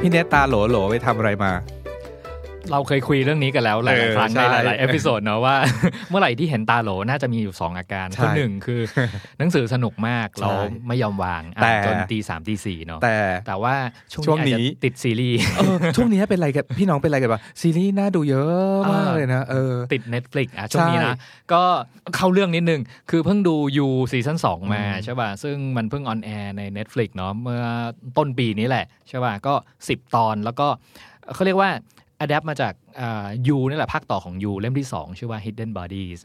พี่เนตตาโหลโหลไปทำอะไรมา เราเคยคุยเรื่องนี้กันแล้วหลายเออๆครั้งใช่ในหลายๆ episode เนอะว่า เมื่อไหร่ที่เห็นตาโหลน่าจะมีอยู่ 2 อาการใช่คือหนึ่งคือหนังสือสนุกมากใช่เราไม่ยอมวางอ่านแต่จนตีสามตีสี่เนาะแต่แต่ว่าช่วงช่วงนี้อาจนี้จะติดซีรีส์เออช่วงนี้เป็นอะไรกันพี่น้องเป็นอะไรกันวะซีรีส์น่าดูเยอะมากเลยนะเออติด Netflix อะช่วงนี้ใช่นะก็เข้าเรื่องนิดนึง คือเพิ่งดู You season 2มาอืมใช่ป่ะซึ่งมันเพิ่ง on air ใน Netflix เนาะเมื่อต้นปีนี้แหละใช่ป่ะก็ 10 ตอนแล้วก็เขาเรียกว่า อะดแดปมาจากยูนี่แหละภาคต่อของยูเล่มที่ 2 ชื่อว่า Hidden Bodies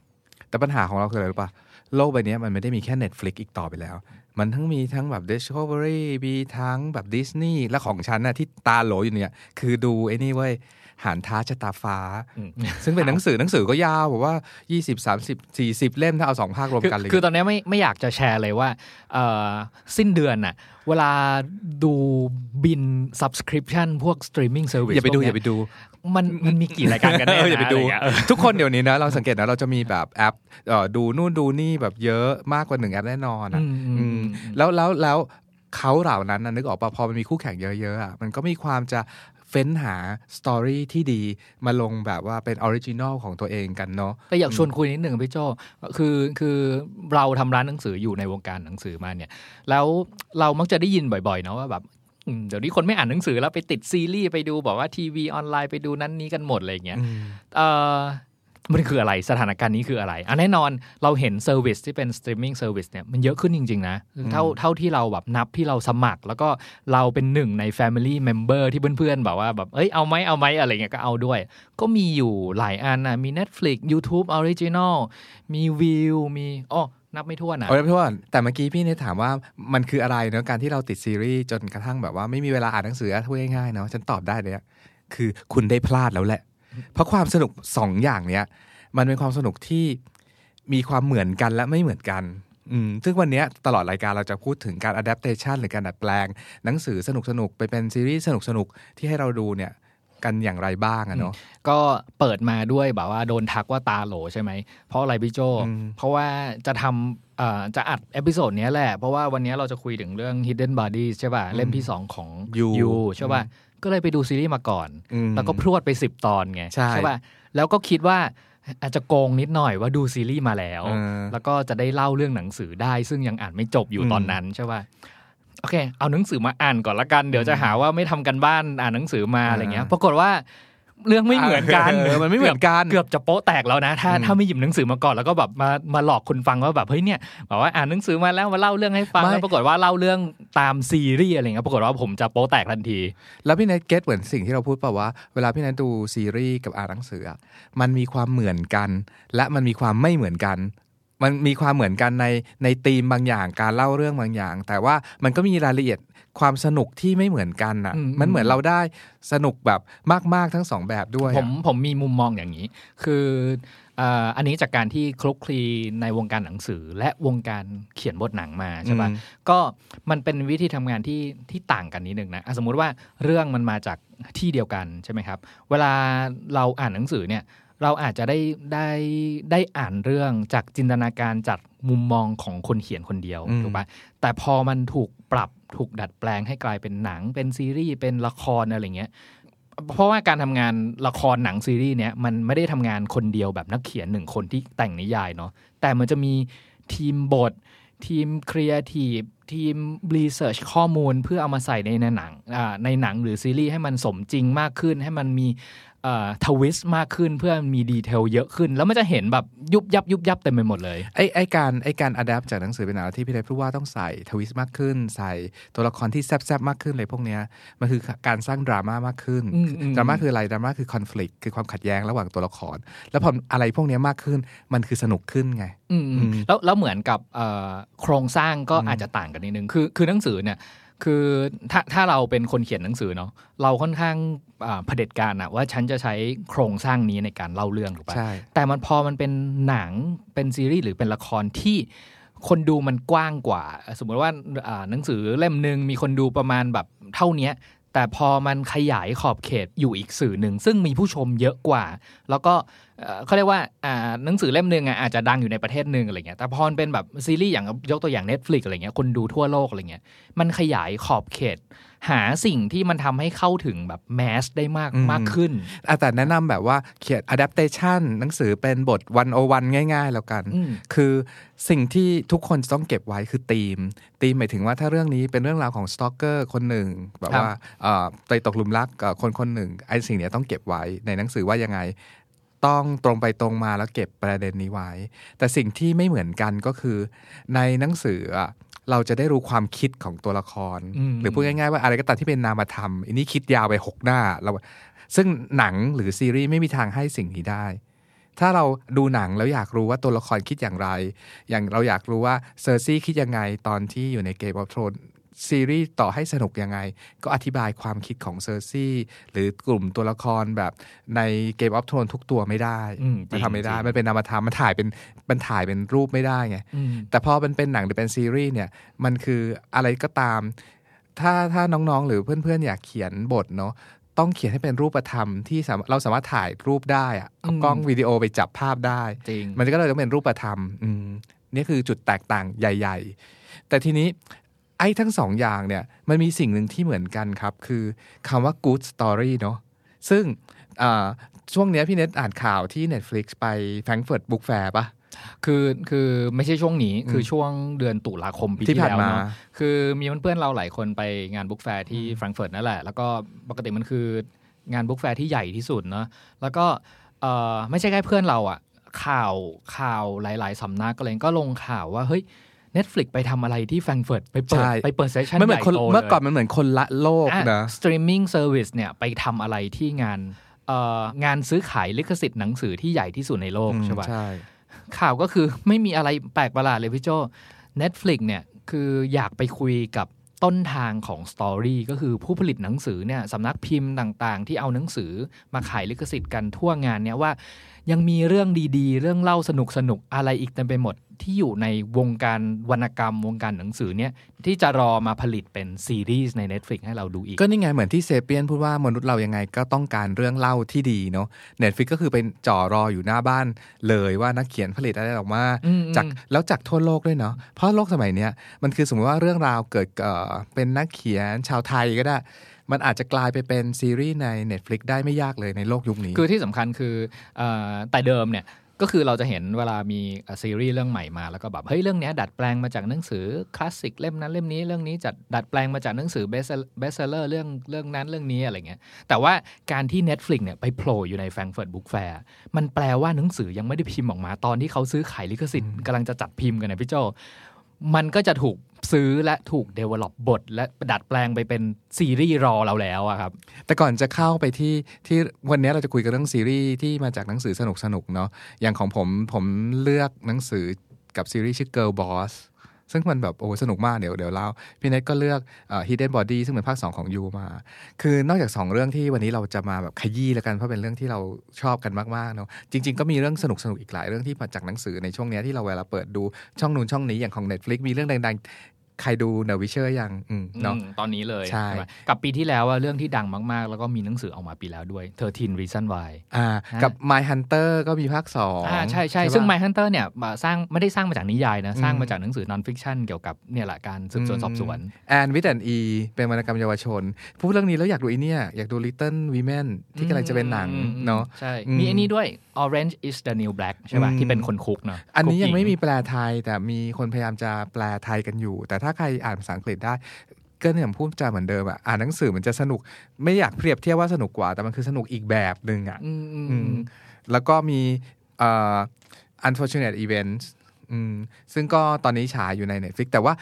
แต่ปัญหาของเราคืออะไรรู้ป่ะ โลกใบนี้มันไม่ได้มีแค่ Netflix อีกต่อไปแล้ว มันทั้งมีทั้งแบบ Discovery มีทั้งแบบ Disney และของฉันนะที่ตาโหลอยู่เนี่ย คือดูไอ้นี่เว้ย หานท้าชะตาฟ้าอืมซึ่งเป็นหนังสือหนังสือก็ยาวแบบว่า 20 30 40 เล่มถ้าเอาสองภาครวมคือกันเลย คือตอนนี้ไม่ไม่อยากจะแชร์เลยว่าเอ่อสิ้นเดือนน่ะเวลาดูบิล subscription พวก streaming service อย่าไปดูพวกอเนี้ย่าไปดู มันมันมีกี่รายการกันแน่เอออย่าไปดูนะรเงี้ยทุกคนเดี๋ยวนี้นะ เราสังเกตนะเราจะมีแบบแอปเอ่อดูนู่นดูนี่แบบเยอะมากกว่าหนึ่งแอปแน่นอนอะอืมอืมอืมอืมแล้วแล้วแล้วเขาเหล่านั้นนะนึกออกปะพอมันมีคู่แข่งเยอะๆอะมันก็มีความจะ เฟ้นหา story ที่ดีมาลงแบบว่าเป็น original ของตัวเองกันเนาะแต่อยากชวนคุยนิดหนึ่งพี่โจคือคือเราทำร้านหนังสืออยู่ในวงการหนังสือมาเนี่ย แล้วเรามักจะได้ยินบ่อยๆเนาะว่าแบบอืมเดี๋ยวนี้คนไม่อ่านหนังสือแล้วไปติดซีรีส์ไปดูบอกว่าทีวีออนไลน์ไปดูนั้นนี้กันหมดอะไรอย่างเงี้ยเอ่อ มันคืออะไรสถานการณ์นี้คืออะไรอะแน่นอนเราเห็น service ที่เป็น streaming service เนี่ยมันเยอะขึ้นจริง ๆ นะเท่าเท่าที่เราแบบนับที่เราสมัคร แล้วก็เราเป็นหนึ่งใน Family Member ที่เพื่อนๆแบบว่าแบบเอ้ยเอาไหมเอาไหมอะไรเงี้ยก็เอาด้วย ก็มีอยู่หลายอันนะมี Netflix YouTube Original มีวิวมีอ๋อนับไม่ถ้วนนะเอาละพี่ว่าแต่เมื่อกี้พี่เนี่ยถามว่ามันคืออะไรเนาะการที่เราติดซีรีส์จนกระทั่งแบบว่าไม่มีเวลาอ่านหนังสือพูดง่ายๆเนาะฉันตอบได้เลยอะคือคุณได้พลาดแล้วแหละ เพราะความสนุกสองอย่างเนี้ย มันเป็นความสนุกที่มีความเหมือนกันและไม่เหมือนกันอืมซึ่งวันเนี้ยตลอดรายการเราจะพูดถึงการ adaptation หรือการดัดแปลง หนังสือสนุกๆไปเป็นซีรีส์สนุกๆที่ให้เราดูเนี่ยกันอย่างไรบ้างอะเนาะก็เปิดมาด้วยแบบว่าโดนทักว่าตาโหลใช่ไหม เพราะอะไรพี่โจอืมเพราะว่าจะทำเอ่อ จะอัด episode เนี้ยแหละ เพราะว่าวันนี้เราจะคุยถึงเรื่อง Hidden Bodies ใช่ป่ะ เล่มที่ 2 ของ You ใช่ป่ะ ก็เลยไปดูซีรีส์มาก่อนอืมแล้วก็พรวดไป 10 ตอนไง ใช่ป่ะ แล้วก็คิดว่าอาจจะโกงนิดหน่อยว่าดูซีรีส์มาแล้วเออแล้วก็จะได้เล่าเรื่องหนังสือได้ ซึ่งยังอ่านไม่จบอยู่อืมตอนนั้นใช่ป่ะโอเค เอาหนังสือมาอ่านก่อนละกัน เดี๋ยวจะหาว่าไม่ทำการบ้านอ่านหนังสือมาอะไรเงี้ย ปรากฏว่า เรื่องไม่เหมือนกันเออมันไม่เหมือนกันเกือบจะโป๊ะแตกแล้วนะ ถ้าอืมถ้าไม่หยิบหนังสือมาก่อนแล้วก็แบบมามาหลอกคุณฟังว่าแบบเฮ้ยเนี่ยบอกว่าอ่านหนังสือมาแล้วมาเล่าเรื่องให้ฟังไม่แล้วปรากฏว่าเล่าเรื่องตามซีรีส์อะไรเงี้ยปรากฏว่าผมจะโป๊ะแตกทันที แล้วพี่เนท get เหมือนสิ่งที่เราพูดเปล่าว่าเวลาพี่เนทดูซีรีส์กับอ่านหนังสืออะมันมีความเหมือนกัน และมันมีความไม่เหมือนกัน มันมีความเหมือนกันในในธีมบางอย่างการเล่าเรื่องบางอย่าง แต่ว่ามันก็มีรายละเอียดความสนุกที่ไม่เหมือนกันอะอืมมันเหมือนเราได้สนุกแบบมาก ๆ ทั้งสองแบบด้วยอะผมผมมีมุมมองอย่างนี้ คือเอ่ออันนี้จากการที่คลุกคลีในวงการหนังสือ และวงการเขียนบทหนังมาใช่ปะอืมก็มันเป็นวิธีทำงานที่ที่ต่างกันนิดนึงนะอะสมมุติว่าเรื่องมันมาจากที่เดียวกันใช่ไหมครับ เวลาเราอ่านหนังสือเนี่ย เราอาจจะได้ได้ได้อ่านเรื่องจากจินตนาการจากมุมมองของคนเขียนคนเดียวอืมถูกปะแต่พอมันถูกปรับถูกดัดแปลงให้กลายเป็นหนัง เป็นซีรีส์เป็นละครอะไรเงี้ยเพราะว่าการทำงานละครหนังซีรีส์เนี้ยมันไม่ได้ทำงานคนเดียวแบบนักเขียนหนึ่งคนที่แต่งนิยายเนาะแต่มันจะมีทีมบท ทีมครีเอทีฟทีม research ข้อมูลเพื่อเอามาใส่ในในหนังอ่าในหนังหรือซีรีส์ให้มันสมจริงมากขึ้น ให้มันมี twist มากขึ้นเพื่อมี detail เยอะขึ้น แล้วมันจะเห็นแบบยุบยับยุบยับเต็มไปหมดเลยไอ้ไอ้การไอ้การ adapt จากหนังสือเป็นหนังที่พี่เนทพูดว่าต้องใส่ twist มากขึ้น ใส่ตัวละครที่แซบๆมากขึ้นเลยพวกเนี้ยมันคือการสร้างดราม่ามากขึ้นอืมอืมดราม่าคืออะไรดราม่าคือคอน FLICT คือความขัดแย้งระหว่างตัวละคร แล้วพออะไรพวกเนี้ยมากขึ้นมันคือสนุกขึ้นไงอืมอืมแล้วแล้วเหมือนกับเอ่อโครงสร้างก็อืมอาจจะต่างกันนิดนึงคือคือหนังสือเนี่ย คือถ้าถ้าเราเป็นคนเขียนหนังสือเนาะเราค่อนข้างอ่าเผด็จการอะว่าฉันจะใช้โครงสร้างนี้ในการเล่าเรื่องถูกปะใช่แต่มันพอมันเป็นหนังเป็นซีรีส์หรือเป็นละครที่คนดูมันกว้างกว่า สมมติว่าอ่าหนังสือเล่มหนึ่งมีคนดูประมาณแบบเท่าเนี้ยแต่พอมันขยายขอบเขตอยู่อีกสื่อหนึ่งซึ่งมีผู้ชมเยอะกว่า แล้วก็เอ่อเขาเรียกว่าอ่าหนังสือเล่มหนึ่งอะอาจจะดังอยู่ในประเทศหนึ่งอะไรเงี้ยแต่พอมันเป็นแบบซีรีส์อย่างยกตัวอย่าง Netflix อะไรเงี้ยคนดูทั่วโลกอะไรเงี้ยมันขยายขอบเขต หาสิ่งที่มันทำให้เข้าถึงแบบแมสได้มากอืมมากขึ้นอะแต่แนะนำแบบว่าเขียน adaptation หนังสือเป็นบทวันโอวันง่าย ๆ แล้วกันอืมคือสิ่งที่ทุกคนจะต้องเก็บไว้คือธีมธีมหมายถึงว่าถ้าเรื่องนี้เป็นเรื่องราวของสตอกเกอร์คนหนึ่งแบบครับว่าเอ่อไปตกหลุมรักกับคนคนหนึ่งไอ้สิ่งเนี้ยต้องเก็บไว้ในหนังสือว่ายังไง ต้องตรงไปตรงมาแล้วเก็บประเด็นนี้ไว้ แต่สิ่งที่ไม่เหมือนกันก็คือ ในหนังสืออะเราจะได้รู้ความคิดของตัวละครอืมหรือพูดง่ายๆว่าอะไรก็ตามที่เป็นนามธรรมอันนี้คิดยาวไปหกหน้าเราซึ่งหนังหรือซีรีส์ไม่มีทางให้สิ่งนี้ได้ ถ้าเราดูหนังแล้วอยากรู้ว่าตัวละครคิดอย่างไร อย่างเราอยากรู้ว่าเซอร์ซี่คิดยังไงตอนที่อยู่ในเกมออฟทรอน ซีรีส์ต่อให้สนุกยังไง ก็อธิบายความคิดของเซอร์ซี่หรือกลุ่มตัวละครแบบในเกมออฟทรอนทุกตัวไม่ได้อืมมันทำไม่ได้จริงๆมันเป็นนามธรรมมันถ่ายเป็นมันถ่ายเป็นรูปไม่ได้ไงอืมแต่พอมันเป็นหนังหรือเป็นซีรีส์เนี่ย มันคืออะไรก็ตาม ถ้าถ้าน้องๆ หรือเพื่อนๆ อยากเขียนบทเนาะต้องเขียนให้เป็นรูปธรรมที่สามเราสามารถถ่ายรูปได้อะเอาอืมกล้องวิดีโอไปจับภาพได้จริงมันก็เลยต้องเป็นรูปธรรมอืมนี่คือจุดแตกต่างใหญ่ ๆ แต่ทีนี้ไอ้ทั้งสองอย่างเนี่ยมันมีสิ่งหนึ่งที่เหมือนกันครับ คือคำว่า good story เนาะซึ่งอ่าช่วงเนี้ยพี่เน็ตอ่านข่าวที่ Netflix ไป Frankfurt Book Fair ปะคือคือไม่ใช่ช่วงนี้คือช่วงเดือนตุลาคมปีที่ที่ผ่านแล้วมาเนาะคือมีเพื่อนๆเราหลายคนไปงาน book fair ที่แฟรงก์เฟิร์ตนั่นแหละ แล้วก็ปกติมันคืองาน book fair ที่ใหญ่ที่สุดเนาะแล้วก็เออไม่ใช่แค่เพื่อนเราอะข่าวข่าวหลาย ๆสำนักอะไรก็ลงข่าวว่าเฮ้ย Netflix ไปทำอะไรที่แฟรงก์เฟิร์ตไปเปิดใช่ไปเปิด session ใหญ่โตไม่เหมือนเมื่อก่อนเลยมันเหมือนคนละโลกนะ streaming service เนี่ยไปทำอะไรที่งานเอ่องานซื้อขายลิขสิทธิ์หนังสือที่ใหญ่ที่สุดในโลกอืมใช่ปะใช่ข่าวก็คือไม่มีอะไรแปลกประหลาดเลยพี่โจ Netflix เนี่ยคืออยากไปคุยกับต้นทางของสตอรี่ก็คือผู้ผลิตหนังสือเนี่ยสำนักพิมพ์ต่างๆ ที่เอาหนังสือมาขายลิขสิทธิ์กันทั่วงานเนี่ยว่า ยังมีเรื่องดีๆ เรื่องเล่าสนุกๆอะไรอีกเต็มไปหมด ที่อยู่ในวงการวรรณกรรม วงการหนังสือเนี่ยที่จะรอมาผลิตเป็นซีรีส์ใน Netflix ให้เราดูอีก ก็นี่ไงเหมือนที่เซเปียนพูดว่ามนุษย์เรายังไงก็ต้องการเรื่องเล่าที่ดีเนาะเน็ตฟิกก็คือเป็นจ่อรออยู่หน้าบ้านเลยว่านักเขียนผลิตอะไรออกมาอืมจากอืมแล้วจากทั่วโลกด้วยเนาะเพราะโลกสมัยเนี้ยมันคือสมมติว่าเรื่องราวเกิดเอ่อเป็นนักเขียนชาวไทยก็ได้ มันอาจจะกลายไปเป็นซีรีส์ใน Netflix ได้ไม่ยากเลยในโลกยุคนี้ คือที่สำคัญคือเอ่อแต่เดิมเนี่ยก็คือเราจะเห็นเวลามีเอ่อซีรีส์เรื่องใหม่มาแล้วก็แบบเฮ้ยเรื่องเนี้ยดัดแปลงมาจากหนังสือคลาสสิกเล่มนั้นเล่มนี้เรื่องนี้จัดดัดแปลงมาจากหนังสือ best bestseller เรื่องเรื่องนั้นเรื่องนี้อะไรเงี้ยแต่ว่าการที่ Netflix เนี่ยไปโผล่อยู่ในแฟรง k ์ u ร์ตบุ๊กแฟร์มันแปลว่าหนังสือยังไม่ได้พิมพ์ออกมา ตอนที่เขาซื้อขายลิขสิทธิ์กำลังจะจัดพิมพ์กันนะพี่โจ มันก็จะถูกซื้อและถูก develop บท และดัดแปลงไปเป็นซีรีส์รอเราแล้วอะครับ แต่ก่อนจะเข้าไปที่ที่วันนี้เราจะคุยกันเรื่องซีรีส์ที่มาจากหนังสือสนุกสนุกๆเนาะอย่างของผมผมเลือกหนังสือกับซีรีส์ชื่อ Girl Boss ซึ่งมันแบบโอ้สนุกมากเดี๋ยวเดี๋ยวเล่าพี่เน็ตก็เลือก Hidden Body ซึ่งเป็นภาค 2 ของยูมา คือนอกจาก 2 เรื่องที่วันนี้เราจะมาแบบขยี้แล้วกันเพราะเป็นเรื่องที่เราชอบกันมากๆเนาะจริง ๆ ก็มีเรื่องสนุกสนุกๆอีกหลายเรื่องที่มาจากหนังสือในช่วงนี้ที่เราเวลาเปิดดูช่องนู้นช่องนี้อย่างของ Netflix มีเรื่องดัง ใครดู The Witcher ยังอืมเนาะอืมตอนนี้เลยใช่ไหมกับปีที่แล้วว่าเรื่องที่ดังมากๆ แล้วก็มีหนังสือออกมาปีแล้วด้วย13 Reasons Why อ่าฮะกับ Mindhunter ก็มีภาคสองอ่าใช่ใช่ปะซึ่ง Mindhunter เนี่ยมาสร้างไม่ได้สร้างมาจากนิยายนะอืมสร้างมาจากหนังสือ non-fiction เกี่ยวกับเนี่ยแหละการสืบสวนสอบสวนแอนวิ t แอนอีเป็นวรรณกรรมเยาวชน พูดเรื่องนี้แล้วอยากดูอีเนี่ยอยากดู Little Women ที่กำลังจะเป็นหนังอืมอืมเนาะใช่อืมมีอันนี้ด้วย Orange is the New Black ใช่ป่ะอืมที่เป็นคนคุกเนาะอันนี้ยังไม่คุกหมีแปลไทยแต่มีคนพยายามจะแปลไทยกันอยู่แต่ถ้าใครอ่านภาษาอังกฤษได้ก็เนี่ยพูดจาเหมือนเดิมอะอ่านหนังสือมันจะสนุกไม่อยากเปรียบเทียบว่าสนุกกว่า แต่มันคือสนุกอีกแบบหนึ่งอะอืมอืมอือืมมแล้วก็มีเอ่อ unfortunate events อืมซึ่งก็ตอนนี้ฉายอยู่ใน Netflix แต่ว่า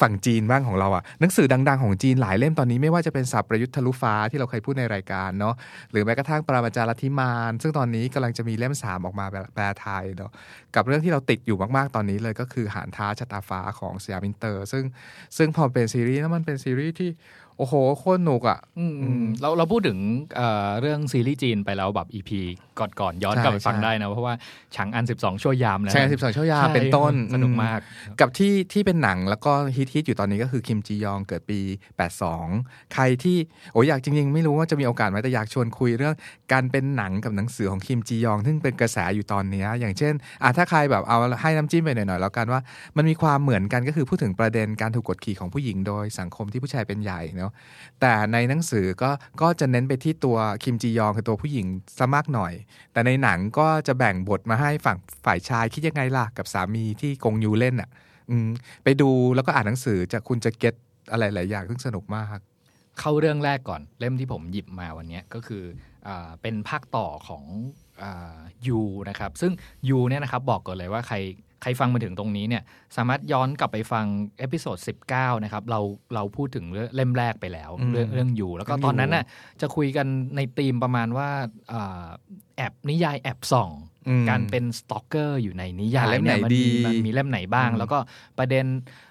ฝั่งจีนบ้างของเราอะหนังสือดัง ๆ ของจีนหลายเล่มตอนนี้ไม่ว่าจะเป็นสับประยุทธ์ทะลุฟ้าที่เราเคยพูดในรายการเนาะหรือแม้กระทั่งปรามาจารธิมาน ซึ่งตอนนี้กำลังจะมีเล่มสามออกมาแปลไทยเนาะกับเรื่องที่เราติดอยู่มากๆตอนนี้เลยก็คือหานท้าชะตาฟ้าของสยามอินเตอร์ ซึ่งซึ่งพอเป็นซีรีส์แล้วมันเป็นซีรีส์ที่ โอ้โห โคตรหนุกอะอืมอืมเราเราพูดถึงเอ่อเรื่องซีรีส์จีนไปแล้วแบบอีพีก่อนๆย้อนกลับไปใช่ฟังใช่ได้นะ เพราะว่าฉังอัน 12 ชั่วยามนะใช่สิบสองชั่วยามใช่เป็นต้นสนุกมาก กับที่ที่เป็นหนังแล้วก็ฮิตฮิตอยู่ตอนนี้ก็คือคิมจียองเกิดปี 82 ใครที่โอ้ยอยากจริง ๆ ไม่รู้ว่าจะมีโอกาสไหมแต่อยากชวนคุยเรื่องการเป็นหนังกับหนังสือของคิมจียอง ซึ่งเป็นกระแสอยู่ตอนเนี้ยอย่างเช่นอะถ้าใครแบบเอาให้น้ำจิ้มไปหน่อยๆแล้วกันว่า มันมีความเหมือนกันก็คือพูดถึงประเด็นการถูกกดขี่ของผู้หญิงโดยสังคมที่ผู้ชายเป็นใหญ่เนาะแต่ในหนังสือก็ก็จะเน้นไปที่ตัวคิมจียองคือตัวผู้หญิงซะมากหน่อย แต่ในหนังก็จะแบ่งบทมาให้ฝั่งฝ่ายชายคิดยังไงล่ะกับสามีที่กงยูเล่นอะไปดูแล้วก็อ่านหนังสือจะคุณจะเก็ตอะไรหลายอย่างซึ่งสนุกมากเข้าเรื่องแรกก่อนเล่มที่ผมหยิบมาวันนี้ก็คืออเป็นภาคต่อของ You นะครับ ซึ่ง You เนี่ยนะครับบอกก่อนเลยว่าใคร ใครฟังมาถึงตรงนี้เนี่ยสามารถย้อนกลับไปฟัง episode 19 นะครับ เราเราพูดถึงเรื่องเล่มแรกไปแล้วอืมเรื่องเรื่อง You แล้วก็เรื่องตอนนั้น You น่ะจะคุยกันในธีมประมาณว่าอ่าแอบนิยายแอบส่องอืมการเป็น stalker อยู่ในนิยายอ่าเล่มไหนยมัดีมันมีเล่มไหนบ้างอืมแล้วก็ประเด็น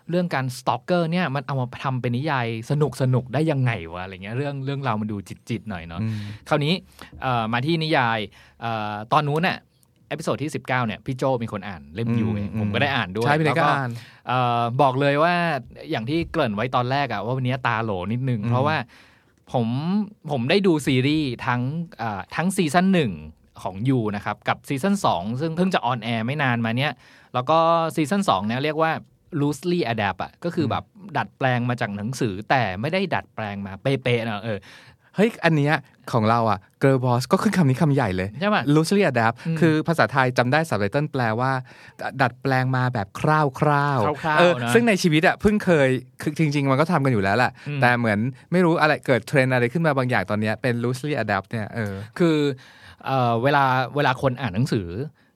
เรื่องการ stalker เนี่ยมันเอามาทำเป็นนิยายสนุกสนุกได้ยังไงวะอะไรเงี้ยเรื่องเรื่องราวมันดูจิตๆหน่อยเนาะอืมคราวนี้เอ่อมาที่นิยายเอ่อตอนนู้นน่ะ episode ที่ 19 เนี่ย พี่โจเป็นคนอ่านเล่ม You เองอืมผมก็ได้อ่านด้วยใช่พี่เน็ตก็แล้วอ่านเอ่อบอกเลยว่าอย่างที่เกริ่นไว้ตอนแรกอะว่าวันนี้ตาโหลนิดนึงอืมเพราะว่าผมผมได้ดูซีรีส์ทั้งเอ่อทั้ง season หนึ่งของ You นะครับ กับ season 2ซึ่งเพิ่งจะ on air ไม่นานมาเนี้ยแล้วก็ season 2เนี่ยเรียกว่า loosely adapt อะก็คือแบบดัดแปลงมาจากหนังสือแต่ไม่ได้ดัดแปลงมาเป๊ะๆนะเออ เฮ้ยอันเนี้ยของเราอะ girl boss ก็ขึ้นคำนี้คำใหญ่เลยใช่ปะ loosely adapt อืมคือภาษาไทยจำได้สับไตเติลแปลว่า ดัดแปลงมาแบบคร่าวๆคร่าวๆเออนะซึ่งในชีวิตอะเพิ่งเคยคือจริง ๆ มันก็ทำกันอยู่แล้วแหละอืมแต่เหมือนไม่รู้อะไรเกิดเทรนด์อะไรขึ้นมาบางอย่างตอนเนี้ยเป็น loosely adapt เนี่ยเออคือเอ่อเวลาเวลาคนอ่านหนังสือ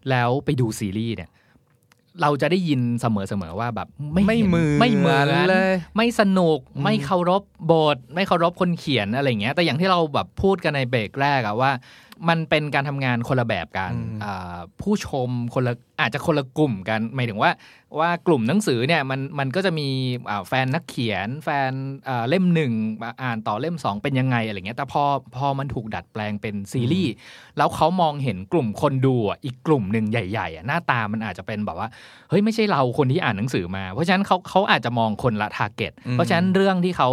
แล้วไปดูซีรีส์เนี่ย เราจะได้ยินเสมอๆว่าแบบไม่ไม่เห็นเหมือนไม่เหมือนเลย ไม่สนุกอืมไม่เคารพบท ไม่เคารพคนเขียนอะไรอย่างเงี้ยแต่อย่างที่เราแบบพูดกันในเบรกแรกอะว่า มันเป็นการทำงานคนละแบบกันอืมอ่าผู้ชมคนละอาจจะคนละกลุ่มกันหมายถึงว่าว่ากลุ่มหนังสือเนี่ยมันมันก็จะมีอ่าแฟนนักเขียน แฟนอ่าเล่มหนึ่งมาอ่านต่อเล่มสองเป็นยังไงอะไรเงี้ยแต่พอพอมันถูกดัดแปลงเป็นซีรีส์แล้วเขามองเห็นกลุ่มคนดูอะอีกกลุ่มหนึ่งใหญ่ๆอะหน้าตามันอาจจะเป็นแบบว่าเฮ้ยไม่ใช่เราคนที่อ่านหนังสือมา เพราะฉะนั้นเขาเขาอาจจะมองคนละทาร์เก็ตอืมเพราะฉะนั้นเรื่องที่เขา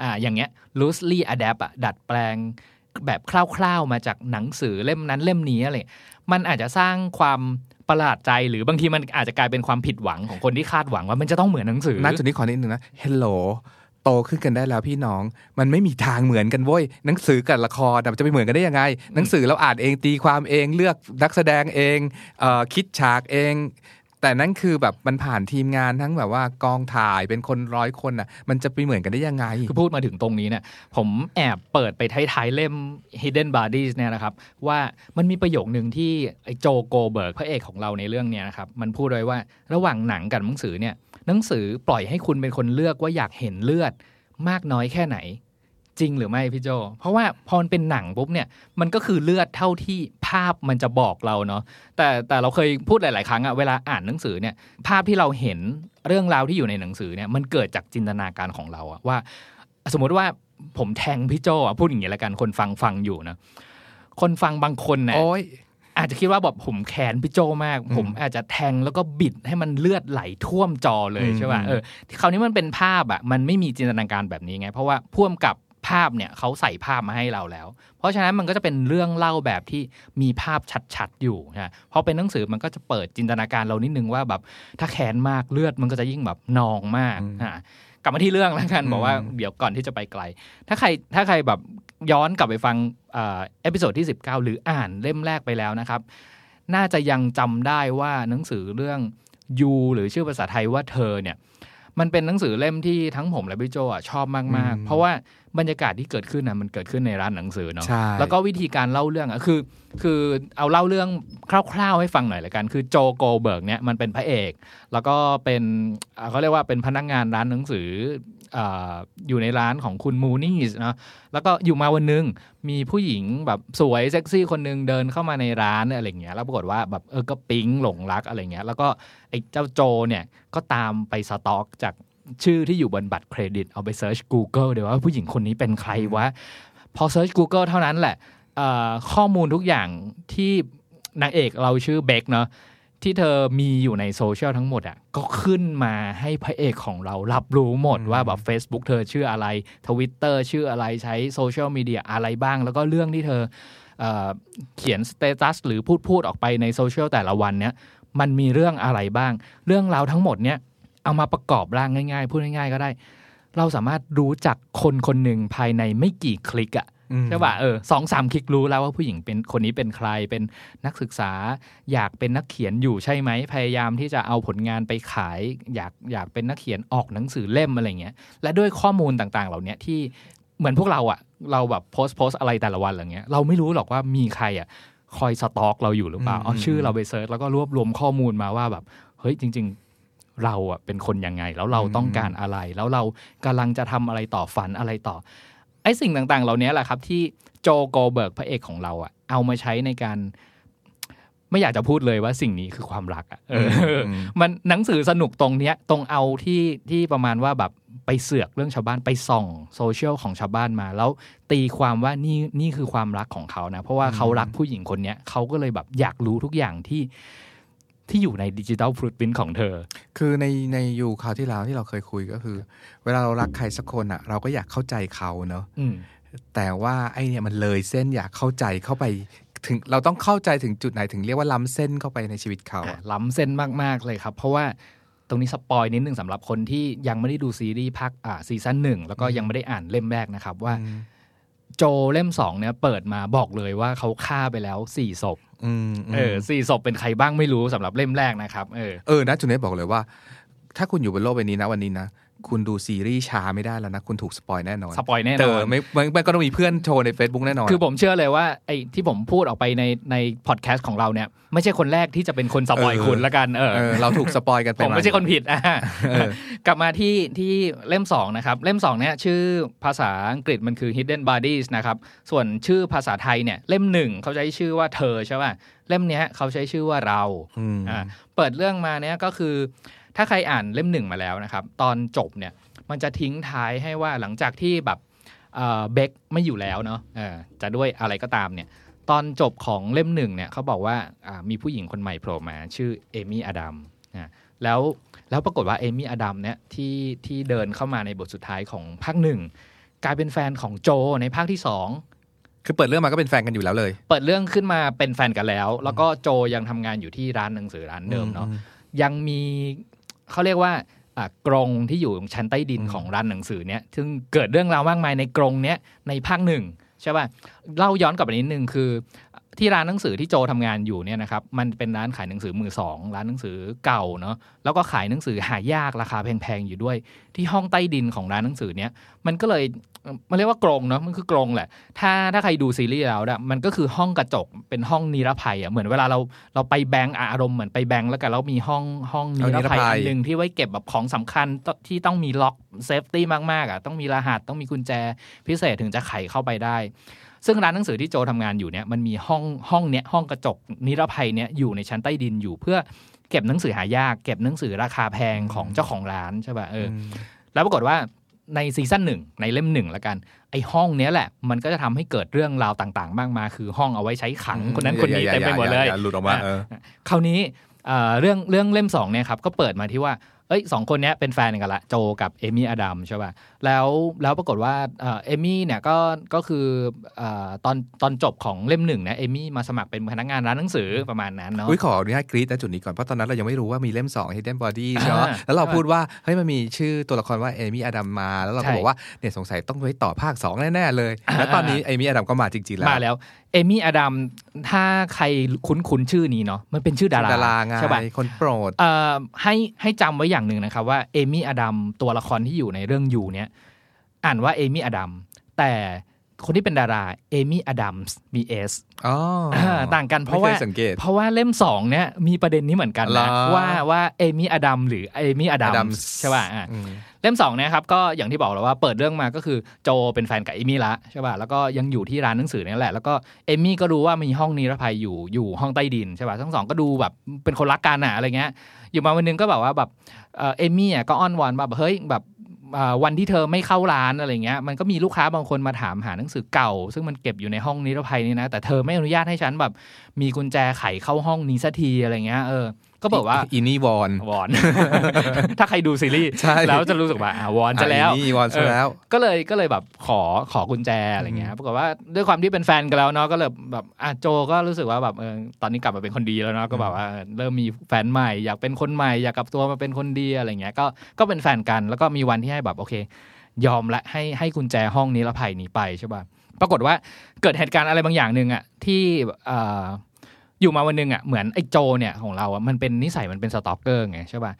อ่าอย่างเงี้ย loosely adapt อะดัดแปลง แบบคร่าวๆมาจากหนังสือเล่มนั้นเล่มนี้อะไรมันอาจจะสร้างความประหลาดใจหรือบางทีมันอาจจะกลายเป็นความผิดหวังของคนที่คาดหวังว่ามันจะต้องเหมือนหนังสือณจุดนี้ขอนิดนึงนะ Hello โตขึ้นกันได้แล้วพี่น้อง มันไม่มีทางเหมือนกันเว้ยหนังสือกับละครจะไปเหมือนกันได้ยังไง หนังสือเราอ่านเองตีความเองเลือกนักแสดงเองเอคิดฉากเอง แต่นั่นคือแบบมันผ่านทีมงานทั้งแบบว่ากองถ่ายเป็นคนร้อยคนอะ มันจะไปเหมือนกันได้ยังไง คือพูดมาถึงตรงนี้เนี่ยผมแอบเปิดไปท้ายๆเล่ม Hidden Bodies เนี่ยนะครับ ว่ามันมีประโยคหนึ่งที่ไอ้โจโกเบิร์กพระเอกของเราในเรื่องเนี้ยนะครับ มันพูดไว้ว่าระหว่างหนังกับหนังสือเนี่ยหนังสือปล่อยให้คุณเป็นคนเลือกว่าอยากเห็นเลือดมากน้อยแค่ไหน จริงหรือไม่พี่โจ เพราะว่าพอมันเป็นหนังปุ๊บเนี่ยมันก็คือเลือดเท่าที่ภาพมันจะบอกเราเนาะแต่แต่เราเคยพูดหลาย ๆ ครั้งอะเวลาอ่านหนังสือเนี่ยภาพที่เราเห็นเรื่องราวที่อยู่ในหนังสือเนี่ยมันเกิดจากจินตนาการของเราอะว่า สมมุติว่าผมแทงพี่โจอะพูดอย่างนี้ละกันคนฟังฟังอยู่นะคนฟังบางคนเนี่ยโอ้ยอาจจะคิดว่าแบบผมแค้นพี่โจมากอืมผมอาจจะแทงแล้วก็บิดให้มันเลือดไหลท่วมจอเลยอืมใช่ป่ะเออคราวนี้มันเป็นภาพอะมันไม่มีจินตนาการแบบนี้ไง เพราะว่าท่วมกับ ภาพเนี่ยเขาใส่ภาพมาให้เราแล้ว เพราะฉะนั้นมันก็จะเป็นเรื่องเล่าแบบที่มีภาพชัดๆอยู่นะพอเป็นหนังสือมันก็จะเปิดจินตนาการเรานิดนึงว่าแบบถ้าแค้นมากเลือดมันก็จะยิ่งแบบนองมากอืมอ่ากลับมาที่เรื่องแล้วกันอืมบอกว่าเดี๋ยวก่อนที่จะไปไกล ถ้าใครถ้าใครแบบย้อนกลับไปฟังเอ่อ episode ที่ 19 หรืออ่านเล่มแรกไปแล้วนะครับ น่าจะยังจำได้ว่าหนังสือเรื่องยูหรือชื่อภาษาไทยว่าเธอเนี่ย มันเป็นหนังสือเล่มที่ทั้งผมและพี่โจอะชอบมากอืมๆเพราะว่า บรรยากาศที่เกิดขึ้นนะมันเกิดขึ้นในร้านหนังสือเนาะใช่แล้วก็วิธีการเล่าเรื่องอะคือ คือเอาเล่าเรื่องคร่าวๆให้ฟังหน่อยละกัน คือโจโกเบิร์กเนี่ยมันเป็นพระเอก แล้วก็เป็นอ่าเขาเรียกว่าเป็นพนักงานร้านหนังสืออ่าอยู่ในร้านของคุณมูนี่เนาะแล้วก็อยู่มาวันหนึง มีผู้หญิงแบบสวยเซ็กซี่คนหนึ่งเดินเข้ามาในร้านอะไรเงี้ยแล้วปรากฏว่าแบบเออก็ปิ๊งหลงรักอะไรเงี้ย แล้วก็ไอ้เจ้าโจเนี่ยก็ตามไป stalk จาก ชื่อที่อยู่บนบัตรเครดิต เอาไป search Google เดี๋ยวว่าผู้หญิงคนนี้เป็นใครวะ พอ search Google เท่านั้นแหละเอ่อข้อมูลทุกอย่างที่นางเอกเราชื่อเบคเนาะที่เธอมีอยู่ในโซเชียลทั้งหมดอะก็ขึ้นมาให้พระเอกของเรารับรู้หมดว่าแบบ Facebook เธอชื่ออะไร Twitter ชื่ออะไรใช้โซเชียลมีเดียอะไรบ้าง แล้วก็เรื่องที่เธอเอ่อเขียน status หรือพูดพูดออกไปในโซเชียลแต่ละวันเนี้ยมันมีเรื่องอะไรบ้าง เรื่องราวทั้งหมดเนี้ย เอามาประกอบร่างง่ายๆ พูดง่าย ๆ ก็ได้ เราสามารถรู้จักคนคนหนึ่งภายในไม่กี่คลิกอะอืมใช่ป่ะเออสองสามคลิกรู้แล้วว่าผู้หญิงเป็นคนนี้เป็นใครเป็นนักศึกษา อยากเป็นนักเขียนอยู่ใช่ไหมพยายามที่จะเอาผลงานไปขาย อยากอยากเป็นนักเขียนออกหนังสือเล่มอะไรเงี้ยและด้วยข้อมูลต่างๆ เหล่านี้ที่เหมือนพวกเราอะเราแบบโพสต์โพสต์อะไรแต่ละวันอะไรเงี้ยเราไม่รู้หรอกว่ามีใครอะคอย stalk เราอยู่หรือเปล่าอืมเอาชื่อเราไป search แล้วก็รวบรวมข้อมูลมาว่าแบบเฮ้ยจริง ๆ เราอะเป็นคนยังไง แล้วเราต้องการอะไร แล้วเรากำลังจะทำอะไรต่อฝันอะไรต่อไอ้สิ่งต่างๆ เหล่านี้แหละครับที่โจโกลด์เบิร์กพระเอกของเราอะเอามาใช้ในการ ไม่อยากจะพูดเลยว่าสิ่งนี้คือความรักอะเอออมมันหนังสือสนุกตรงเนี้ย ตรงเอาที่ที่ประมาณว่าแบบไปเสือกเรื่องชาวบ้านไปส่องโซเชียลของชาวบ้านมา แล้วตีความว่านี่นี่คือความรักของเขานะ เพราะว่าเขารักผู้หญิงคนเนี้ยเขาก็เลยแบบอยากรู้ทุกอย่างที่ที่อยู่ในดิจิ t a ลฟรุตบินของเธอ คือในในยูคราวที่แล้วที่เราเคยคุยก็คือ เวลาเรารักใครสักคนอะ เราก็อยากเข้าใจเขาเนอะอืมแต่ว่าไอเนี่ยมันเลยเส้นอยากเข้าใจเข้าไปถึงเราต้องเข้าใจถึงจุดไหนถึงเรียกว่าล้ำเส้นเข้าไปในชีวิตเขาอะอะล้ำเส้นมากๆเลยครับ เพราะว่าตรงนี้ spoil นิดนึงสำหรับคนที่ยังไม่ได้ดูซีรีส์ภาคอ่า season หนึ่งแล้วก็ยังไม่ได้อ่านเล่มแรกนะครับว่าอืมโจเล่มสองเนี่ยเปิดมาบอกเลยว่าเขาฆ่าไปแล้วสี่ศพอืม เออสี่ศพเป็นใครบ้างไม่รู้สำหรับเล่มแรกนะครับ เออเออนะจุนเนตบอกเลยว่า ถ้าคุณอยู่บนโลกใบนี้นะวันนี้นะ คุณดูซีรีส์ช้าไม่ได้แล้วนะ คุณถูก spoil แน่นอน spoil แน่นอนเออไม่ไม่ไม่ก็ต้องมีเพื่อนโชว์ใน Facebook แน่นอน คือผมเชื่อเลยว่าไอ้ที่ผมพูดออกไปในในพอดแคสต์ของเราเนี่ย ไม่ใช่คนแรกที่จะเป็นคน spoil เออคุณละกันเออเออเราถูก spoil กันไปผมไม่ใช่คนผิดอะเออกลับมาที่ที่เล่มสองนะครับเล่มสองเนี่ยชื่อภาษาอังกฤษมันคือ hidden bodies นะครับส่วนชื่อภาษาไทยเนี่ยเล่มหนึ่งเขาใช้ชื่อว่าเธอใช่ป่ะเล่มเนี้ยเขาใช้ชื่อว่าเราอืมอ่าเปิดเรื่องมาเนี่ยก็คือ ถ้าใครอ่านเล่มหนึ่งมาแล้วนะครับ ตอนจบเนี่ยมันจะทิ้งท้ายให้ว่าหลังจากที่แบบเอ่อเบคไม่อยู่แล้วเนาะเออจะด้วยอะไรก็ตามเนี่ยตอนจบของเล่มหนึ่งเนี่ยเขาบอกว่าอ่ามีผู้หญิงคนใหม่โผล่มาชื่อเอมี่อดัมอ่าแล้วแล้วปรากฏว่าเอมี่อดัมเนี่ยที่ที่เดินเข้ามาในบทสุดท้ายของภาคหนึ่งกลายเป็นแฟนของโจในภาคที่สองคือเปิดเรื่องมาก็เป็นแฟนกันอยู่แล้วเลย เปิดเรื่องขึ้นมาเป็นแฟนกันแล้ว แล้วก็โจยังทำงานอยู่ที่ร้านหนังสือร้านเดิมเนาะยังมี เขาเรียกว่ากรงที่อยู่ชั้นใต้ดินของร้านหนังสือเนี่ยซึ่งเกิดเรื่องราวมากมายในกรงเนี้ยในภาคหนึ่งใช่ป่ะเล่าย้อนกลับไปนิดนึงคือ ที่ร้านหนังสือที่โจทำงานอยู่เนี่ยนะครับมันเป็นร้านขายหนังสือมือสองร้านหนังสือเก่าเนาะแล้วก็ขายหนังสือหายากราคาแพงๆอยู่ด้วย ที่ห้องใต้ดินของร้านหนังสือเนี้ยมันก็เลยมันเรียกว่ากรงเนาะมันคือกรงแหละ ถ้าถ้าใครดูซีรีส์แล้วเนี่ยมันก็คือห้องกระจกเป็นห้องนิรภัยอะเหมือนเวลาเราเราไปแบงก์อะอารมณ์เหมือนไปแบงก์แล้วกันแล้วมีห้องห้องนิรภัยอันหนึ่งที่ไว้เก็บแบบของสำคัญที่ต้องมีล็อก safety มากๆอะต้องมีรหัสต้องมีกุญแจพิเศษถึงจะไขเข้าไปได้ ซึ่งร้านหนังสือที่โจทำงานอยู่เนี่ยมันมีห้องห้องเนี้ยห้องกระจกนิรภัยเนี้ยอยู่ในชั้นใต้ดินอยู่เพื่อเก็บหนังสือหายาก เก็บหนังสือราคาแพงของเจ้าของร้านใช่ป่ะเออมแล้วปรากฏว่าในซีซั่นหนึ่งในเล่มหนึ่งละกัน ไอห้องเนี้ยแหละ มันก็จะทำให้เกิดเรื่องราวต่างๆมากมายคือห้องเอาไว้ใช้ขังคนนั้นคนนี้อย่าเต็มไปหมดเลยอาอาอาหลุดออกมาเออคราวนี้เอ่อเรื่องเรื่องเล่มสองเนี่ยครับก็เปิดมาที่ว่า เอ้ยสองคนเนี้ยเป็นแฟนกันละ โจกับเอมี่อดัมใช่ป่ะแล้วแล้วปรากฏว่าเอ่อเอมี่เนี่ยก็ก็คือเอ่อตอนตอนจบของเล่มหนึ่งเนี่ยเอมี่มาสมัครเป็นพนักงานร้านหนังสือประมาณนั้นเนาะอุ้ยขออนุญาตกรี๊ดนะจุดนี้ก่อน เพราะตอนนั้นเรายังไม่รู้ว่ามีเล่ม2 Hidden Body ใช่ไหมอ่าแล้วเราพูดว่า เฮ้ยมันมีชื่อตัวละครว่าเอมี่อดัมมา แล้วเราใช่ก็บอกว่าเนี่ยสงสัยต้องไว้ต่อภาค 2 แน่ ๆ เลย แล้วตอนนี้เอมี่อดัมก็มาจริง ๆ แล้วมาแล้ว เอมี่อดัมถ้าใครคุ้นคุ้นๆชื่อนี้เนาะมันเป็นชื่อดาราดาราไงใช่ป่ะคนโปรดเอ่อให้ให้จำไว้อย่างหนึ่งนะครับว่าเอมี่อดัมตัวละครที่อยู่ในเรื่องยูเนี่ยอ่านว่าเอมี่อดัมแต่ คนที่เป็นดาราเอมี่อดัมส์มีเอสอ๋อต่างกันเพราะไม่ว่าคยสังเกตเพราะว่าเล่มสองเนี่ยมีประเด็นนี้เหมือนกันเหรนะอว่าว่าเอมี่อดัมหรือเอมี่อดัม Adams ใช่ป่ะอะอืมเล่มสองเนี่ยครับ ก็อย่างที่บอกแล้วว่าเปิดเรื่องมาก็คือโจเป็นแฟนกับเอมี่ละใช่ป่ะแล้วก็ยังอยู่ที่ร้านหนังสือนี่แหละ แล้วก็เอมี่ก็รู้ว่ามีห้องนิรภัยอยู่อยู่ห้องใต้ดินใช่ป่ะทั้งสองก็ดูแบบเป็นคนรักกันอะอะไรเงี้ย อยู่มาวันหนึงก็แบบว่าแบบเอ่อเอมี่อะก็อ้อนวอนว่าแบบเฮ้ยแบบเอ่อ วันที่เธอไม่เข้าร้านอะไรเงี้ยมันก็มีลูกค้าบางคนมาถามหาหนังสือเก่า ซึ่งมันเก็บอยู่ในห้องนิรภัยนี่นะแต่เธอไม่อนุญาตให้ฉันแบบมีกุญแจไขเข้าห้องนี้สักทีอะไรเงี้ยเออ ก็บอกว่าอินี่วอนวอน ถ้าใครดูซีรีส์ใช่แล้วจะรู้สึกว่าอะวอนจะแล้วอินี่วอนซะแล้ว ก็เลยก็เลยแบบขอขอกุญแจอะไรเงี้ยปรากฏว่าด้วยความที่เป็นแฟนกันแล้วเนาะก็เลยแบบอะโจก็รู้สึกว่าแบบเออตอนนี้กลับมาเป็นคนดีแล้วเนาะก็แบบว่าเริ่มมีแฟนใหม่อยากเป็นคนใหม่อยากกลับตัวมาเป็นคนดีอะไรเงี้ยก็ก็เป็นแฟนกันแล้วก็มีวันที่ให้แบบโอเค ยอมละให้ให้กุญแจห้องนิรภัยนี้ไปใช่ป่ะปรากฏว่าเกิดเหตุการณ์อะไรบางอย่างหนึ่งอะที่เอ่ออยู่มาวันหนึ่งอะเหมือนไอ้โจเนี่ยของเราอะมันเป็นนิสัยมันเป็น stalker ไงใช่ป่ะ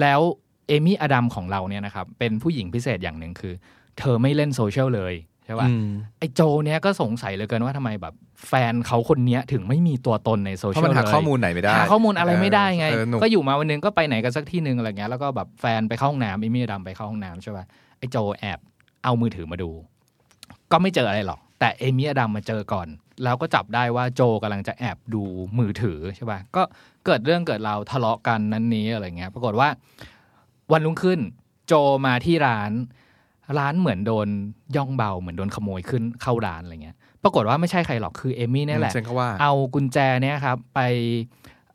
แล้วเอมี่อดัมของเราเนี่ยนะครับเป็นผู้หญิงพิเศษอย่างหนึ่งคือ เธอไม่เล่นโซเชียลเลยใช่ป่ะอืมไอ้โจเนี่ยก็สงสัยเหลือเกินว่าทำไมแบบ แฟนเขาคนเนี้ยถึงไม่มีตัวตนในโซเชียราะมันเลยหาข้อมูลไหนไม่ได้หาข้อมูลอะไรไม่ได้ไงเออหนุกก็อยู่มาวันหนึ่งก็ไปไหนกันสักที่หนึ่งอะไรเงี้ยแล้วก็แบบแฟนไปเข้าห้องน้ำเอมี่อดัมไปเข้าห้องน้ำใช่ป่ะไอ้โจแอบเอามือถือมาดู ก็ไม่เจออะไรหรอก แต่เอมี่อดัมมาเจอก่อน แล้วก็จับได้ว่าโจกำลังจะแอบดูมือถือใช่ป่ะก็เกิดเรื่องเกิดราวทะเลาะกันนั้นนี้อะไรเงี้ย ปรากฏว่าวันรุ่งขึ้น โจมาที่ร้าน ร้านเหมือนโดนย่องเบาเหมือนโดนขโมยขึ้นเข้าร้านอะไรเงี้ย ปรากฏว่าไม่ใช่ใครหรอกคือเอมี่เนี่ยแหละฉันก็ว่าเอากุญแจเนี่ยครับ ไป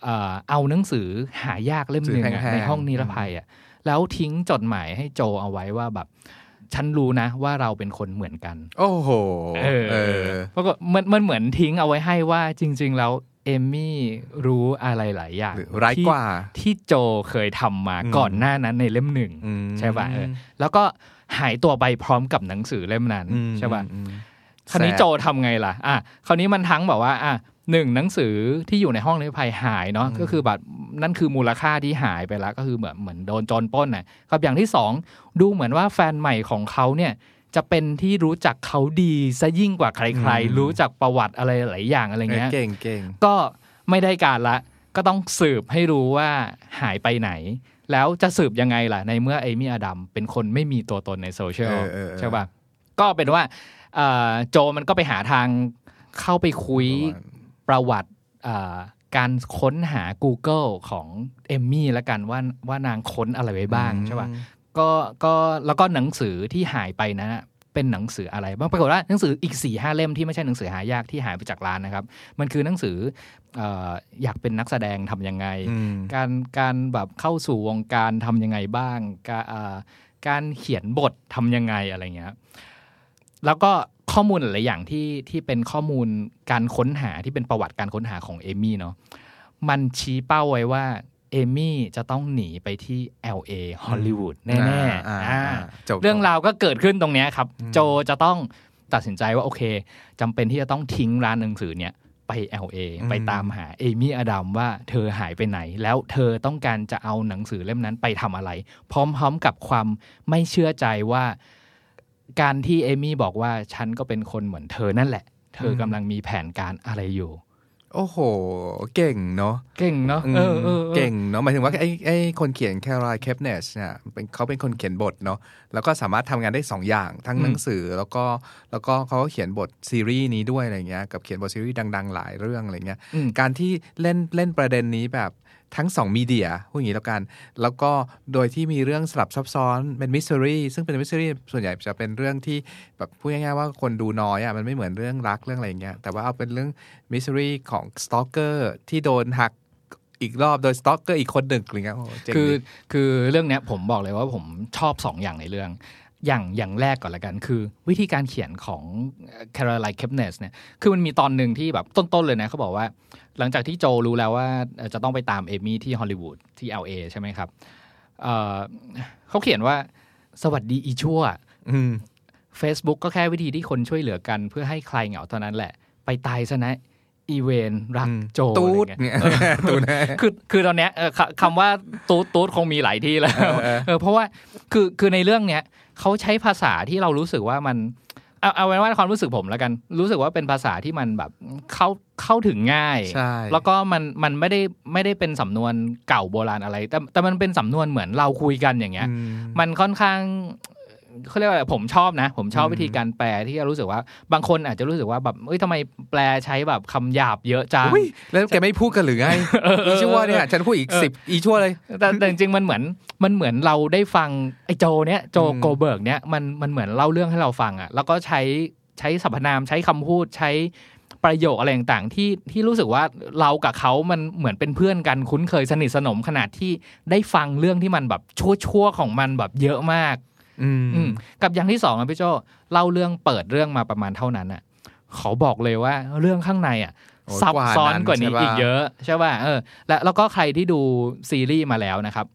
เอ่อเอาหนังสือหายากเล่มหนึ่งสืออะแพงๆในห้องนิรภัยอะแล้วทิ้งจดหมายให้โจเอาไว้ว่าแบบ ฉันรู้นะว่าเราเป็นคนเหมือนกัน โอ้โหเออเออปรากฏมันมันเหมือนทิ้งเอาไว้ให้ว่าจริง ๆ แล้วเอมมี่รู้อะไรหลายอย่างหรือร้ายกว่าที่ที่โจเคยทำมาอืมก่อนหน้านั้นในเล่มหนึ่งอืมใช่ป่ะเออแล้วก็หายตัวไปพร้อมกับหนังสือเล่มนั้นอืมใช่ป่ะอืมคราวนี้แสบโจทำไงล่ะ อะคราวนี้มันทั้งแบบว่า อะ หนึ่งหนังสือที่อยู่ในห้องนิรภัยหายเนาะก็คือแบบนั่นคือมูลค่าที่หายไปแล้วก็คือเหมือนเหมือนโดนโจรปล้นน่ะกับอย่างที่สองดูเหมือนว่าแฟนใหม่ของเขาเนี่ยจะเป็นที่รู้จักเขาดีซะยิ่งกว่าใคร ๆ รู้จักประวัติอะไรหลายอย่างอะไรเงี้ยเก่งเก่งก็ไม่ได้การละ ก็ต้องสืบให้รู้ว่าหายไปไหน แล้วจะสืบยังไงล่ะ ในเมื่อเอมี่อดัมเป็นคนไม่มีตัวตนในโซเชียลเออเออเออใช่ป่ะก็เป็นว่าเอ่อโจมันก็ไปหาทางเข้าไปคุย ประวัติเอ่อการค้นหา Google ของเอมมี่แล้วกันว่าว่านางค้นอะไรไว้บ้างใช่ป่ะก็ก็แล้วก็หนังสือที่หายไปนะเป็นหนังสืออะไรบ้างปรากฏว่าหนังสืออีกสี่ห้าเล่มที่ไม่ใช่หนังสือหายากที่หายไปจากร้านนะครับ มันคือหนังสือเอ่ออยากเป็นนักแสดงทำยังไงอืมการการแบบเข้าสู่วงการทำยังไงบ้าง การเอ่อการเขียนบททำยังไงอะไรเงี้ยแล้วก็ ข้อมูลหลายๆอย่างที่ที่เป็นข้อมูลการค้นหาที่เป็นประวัติการค้นหาของเอมี่เนาะมันชี้เป้าไว้ว่าเอมี่จะต้องหนีไปที่ LA ฮอลลีวูดแน่อ่าๆอ่าอ่าจบเรื่องราวก็เกิดขึ้นตรงเนี้ยครับอืมโจจะต้องตัดสินใจว่าโอเคจำเป็นที่จะต้องทิ้งร้านหนังสือเนี่ยไป LA ไปตามหาเอมี่อดัมว่าเธอหายไปไหน แล้วเธอต้องการจะเอาหนังสือเล่มนั้นไปทำอะไร พร้อมๆกับความไม่เชื่อใจว่า การที่เอมี่บอกว่าฉันก็เป็นคนเหมือนเธอนั่นแหละ เธอกำลังมีแผนการอะไรอยู่ โอ้โห เก่งเนาะเก่งเนาะาะเออเออออเก่งเนาะหมายถึงว่าไอ้ไอ้คนเขียนแคโรไลน์เคปเนสเนี่ยเป็นเขาเป็นคนเขียนบทเนาะแล้วก็สามารถทำงานได้สองอย่างทั้งอืมหนังสือแล้วก็แล้วก็เขาก็เขียนบทซีรีส์นี้ด้วยอะไรเงี้ยกับเขียนบทซีรีส์ดัง ๆ หลายเรื่องอะไรเงี้ยอืมการที่เล่นเล่นประเด็นนี้แบบ ทั้งสอง media พูดอย่างนี้แล้วกัน แล้วก็โดยที่มีเรื่องสลับซับซ้อนเป็นมิส t ต r รีซึ่งเป็นมิส t ต r รีส่วนใหญ่จะเป็นเรื่องที่แบบพูดง่ายๆว่าคนดูน้อยอะมันไม่เหมือนเรื่องรักเรื่องอะไรอย่างเงี้ยแต่ว่าเอาเป็นเรื่องมิส t ต r รีของสตอกเกอร์ที่โดนหักอีกรอบโดย stalker็อกเกอร์อีกคนหนึ่งอะไรเงี้ยคือคือเรื่องเนี้ยผมบอกเลยว่าผมชอบสองอย่างในเรื่อง อย่างอย่างแรกก่อนละกัน คือวิธีการเขียนของ Caroline Kepnes เนี่ยคือมันมีตอนหนึ่งที่แบบต้น ๆ เลยนะเขาบอกว่า หลังจากที่โจรู้แล้วว่าเอ่อจะต้องไปตามเอมี่ที่ฮอลลีวูดที่ LA ใช่ไหมครับเอ่อเขาเขียนว่าสวัสดีอีชั่วอืม Facebook ก็แค่วิธีที่คนช่วยเหลือกัน เพื่อให้คลายเหงาเท่านั้นแหละ ไปตายซะนะอีเวนรักอืมโจตูดอะไรเงี้ยเนี่ยตูดแน่คือคือตอนเนี้ยเออคคำว่าตูดตูดคงมีหลายที่แล้วเออเออเออเพราะว่าคือคือในเรื่องเนี้ย เขาใช้ภาษาที่เรารู้สึกว่ามันอเอาเอาไว้ว่าความรู้สึกผมแล้วกัน รู้สึกว่าเป็นภาษาที่มันแบบเข้าเข้าถึงง่ายใช่แล้วก็มันมันไม่ได้ไม่ได้เป็นสำนวนเก่าโบราณอะไร แต่แต่มันเป็นสำนวนเหมือนเราคุยกันอย่างเงี้ยอืมมันค่อนข้าง เขาเรียกว่าอะไรผมชอบนะ ผมชอบอืมวิธีการแปลที่จะรู้สึกว่า บางคนอาจจะรู้สึกว่าแบบเอ้ยทำไมแปลใช้แบบคำหยาบเยอะจังอุ๊ยแล้วแกไม่พูดกันหรือไงอีชั่วเนี่ยฉันพูดอีกเออสิบอีชั่วเลยแต่แต่จริงๆมันเหมือนมันเหมือนเราได้ฟังไอ้โจเนี้ยโจอืมโกเบิร์กเนี้ยมันมันเหมือนเล่าเรื่องให้เราฟังอะแล้วก็ใช้ใช้สรรพนามใช้คำพูดใช้ประโยคอะไรต่างๆที่ที่รู้สึกว่าเรากับเขามันเหมือนเป็นเพื่อนกันคุ้นเคยสนิทสนมขนาดที่ได้ฟังเรื่องที่มันแบบชั่วๆของมันแบบเยอะมากอืมอืม กับอย่างที่สองอะพี่โจเล่าเรื่องเปิดเรื่องมาประมาณเท่านั้นอะเขาบอกเลยว่าเรื่องข้างในอะโอ้ซับซ้อนกว่านั้นกว่านี้ใช่ปะอีกเยอะใช่ป่ะเออและแล้วก็ใครที่ดูซีรีส์มาแล้วนะครับ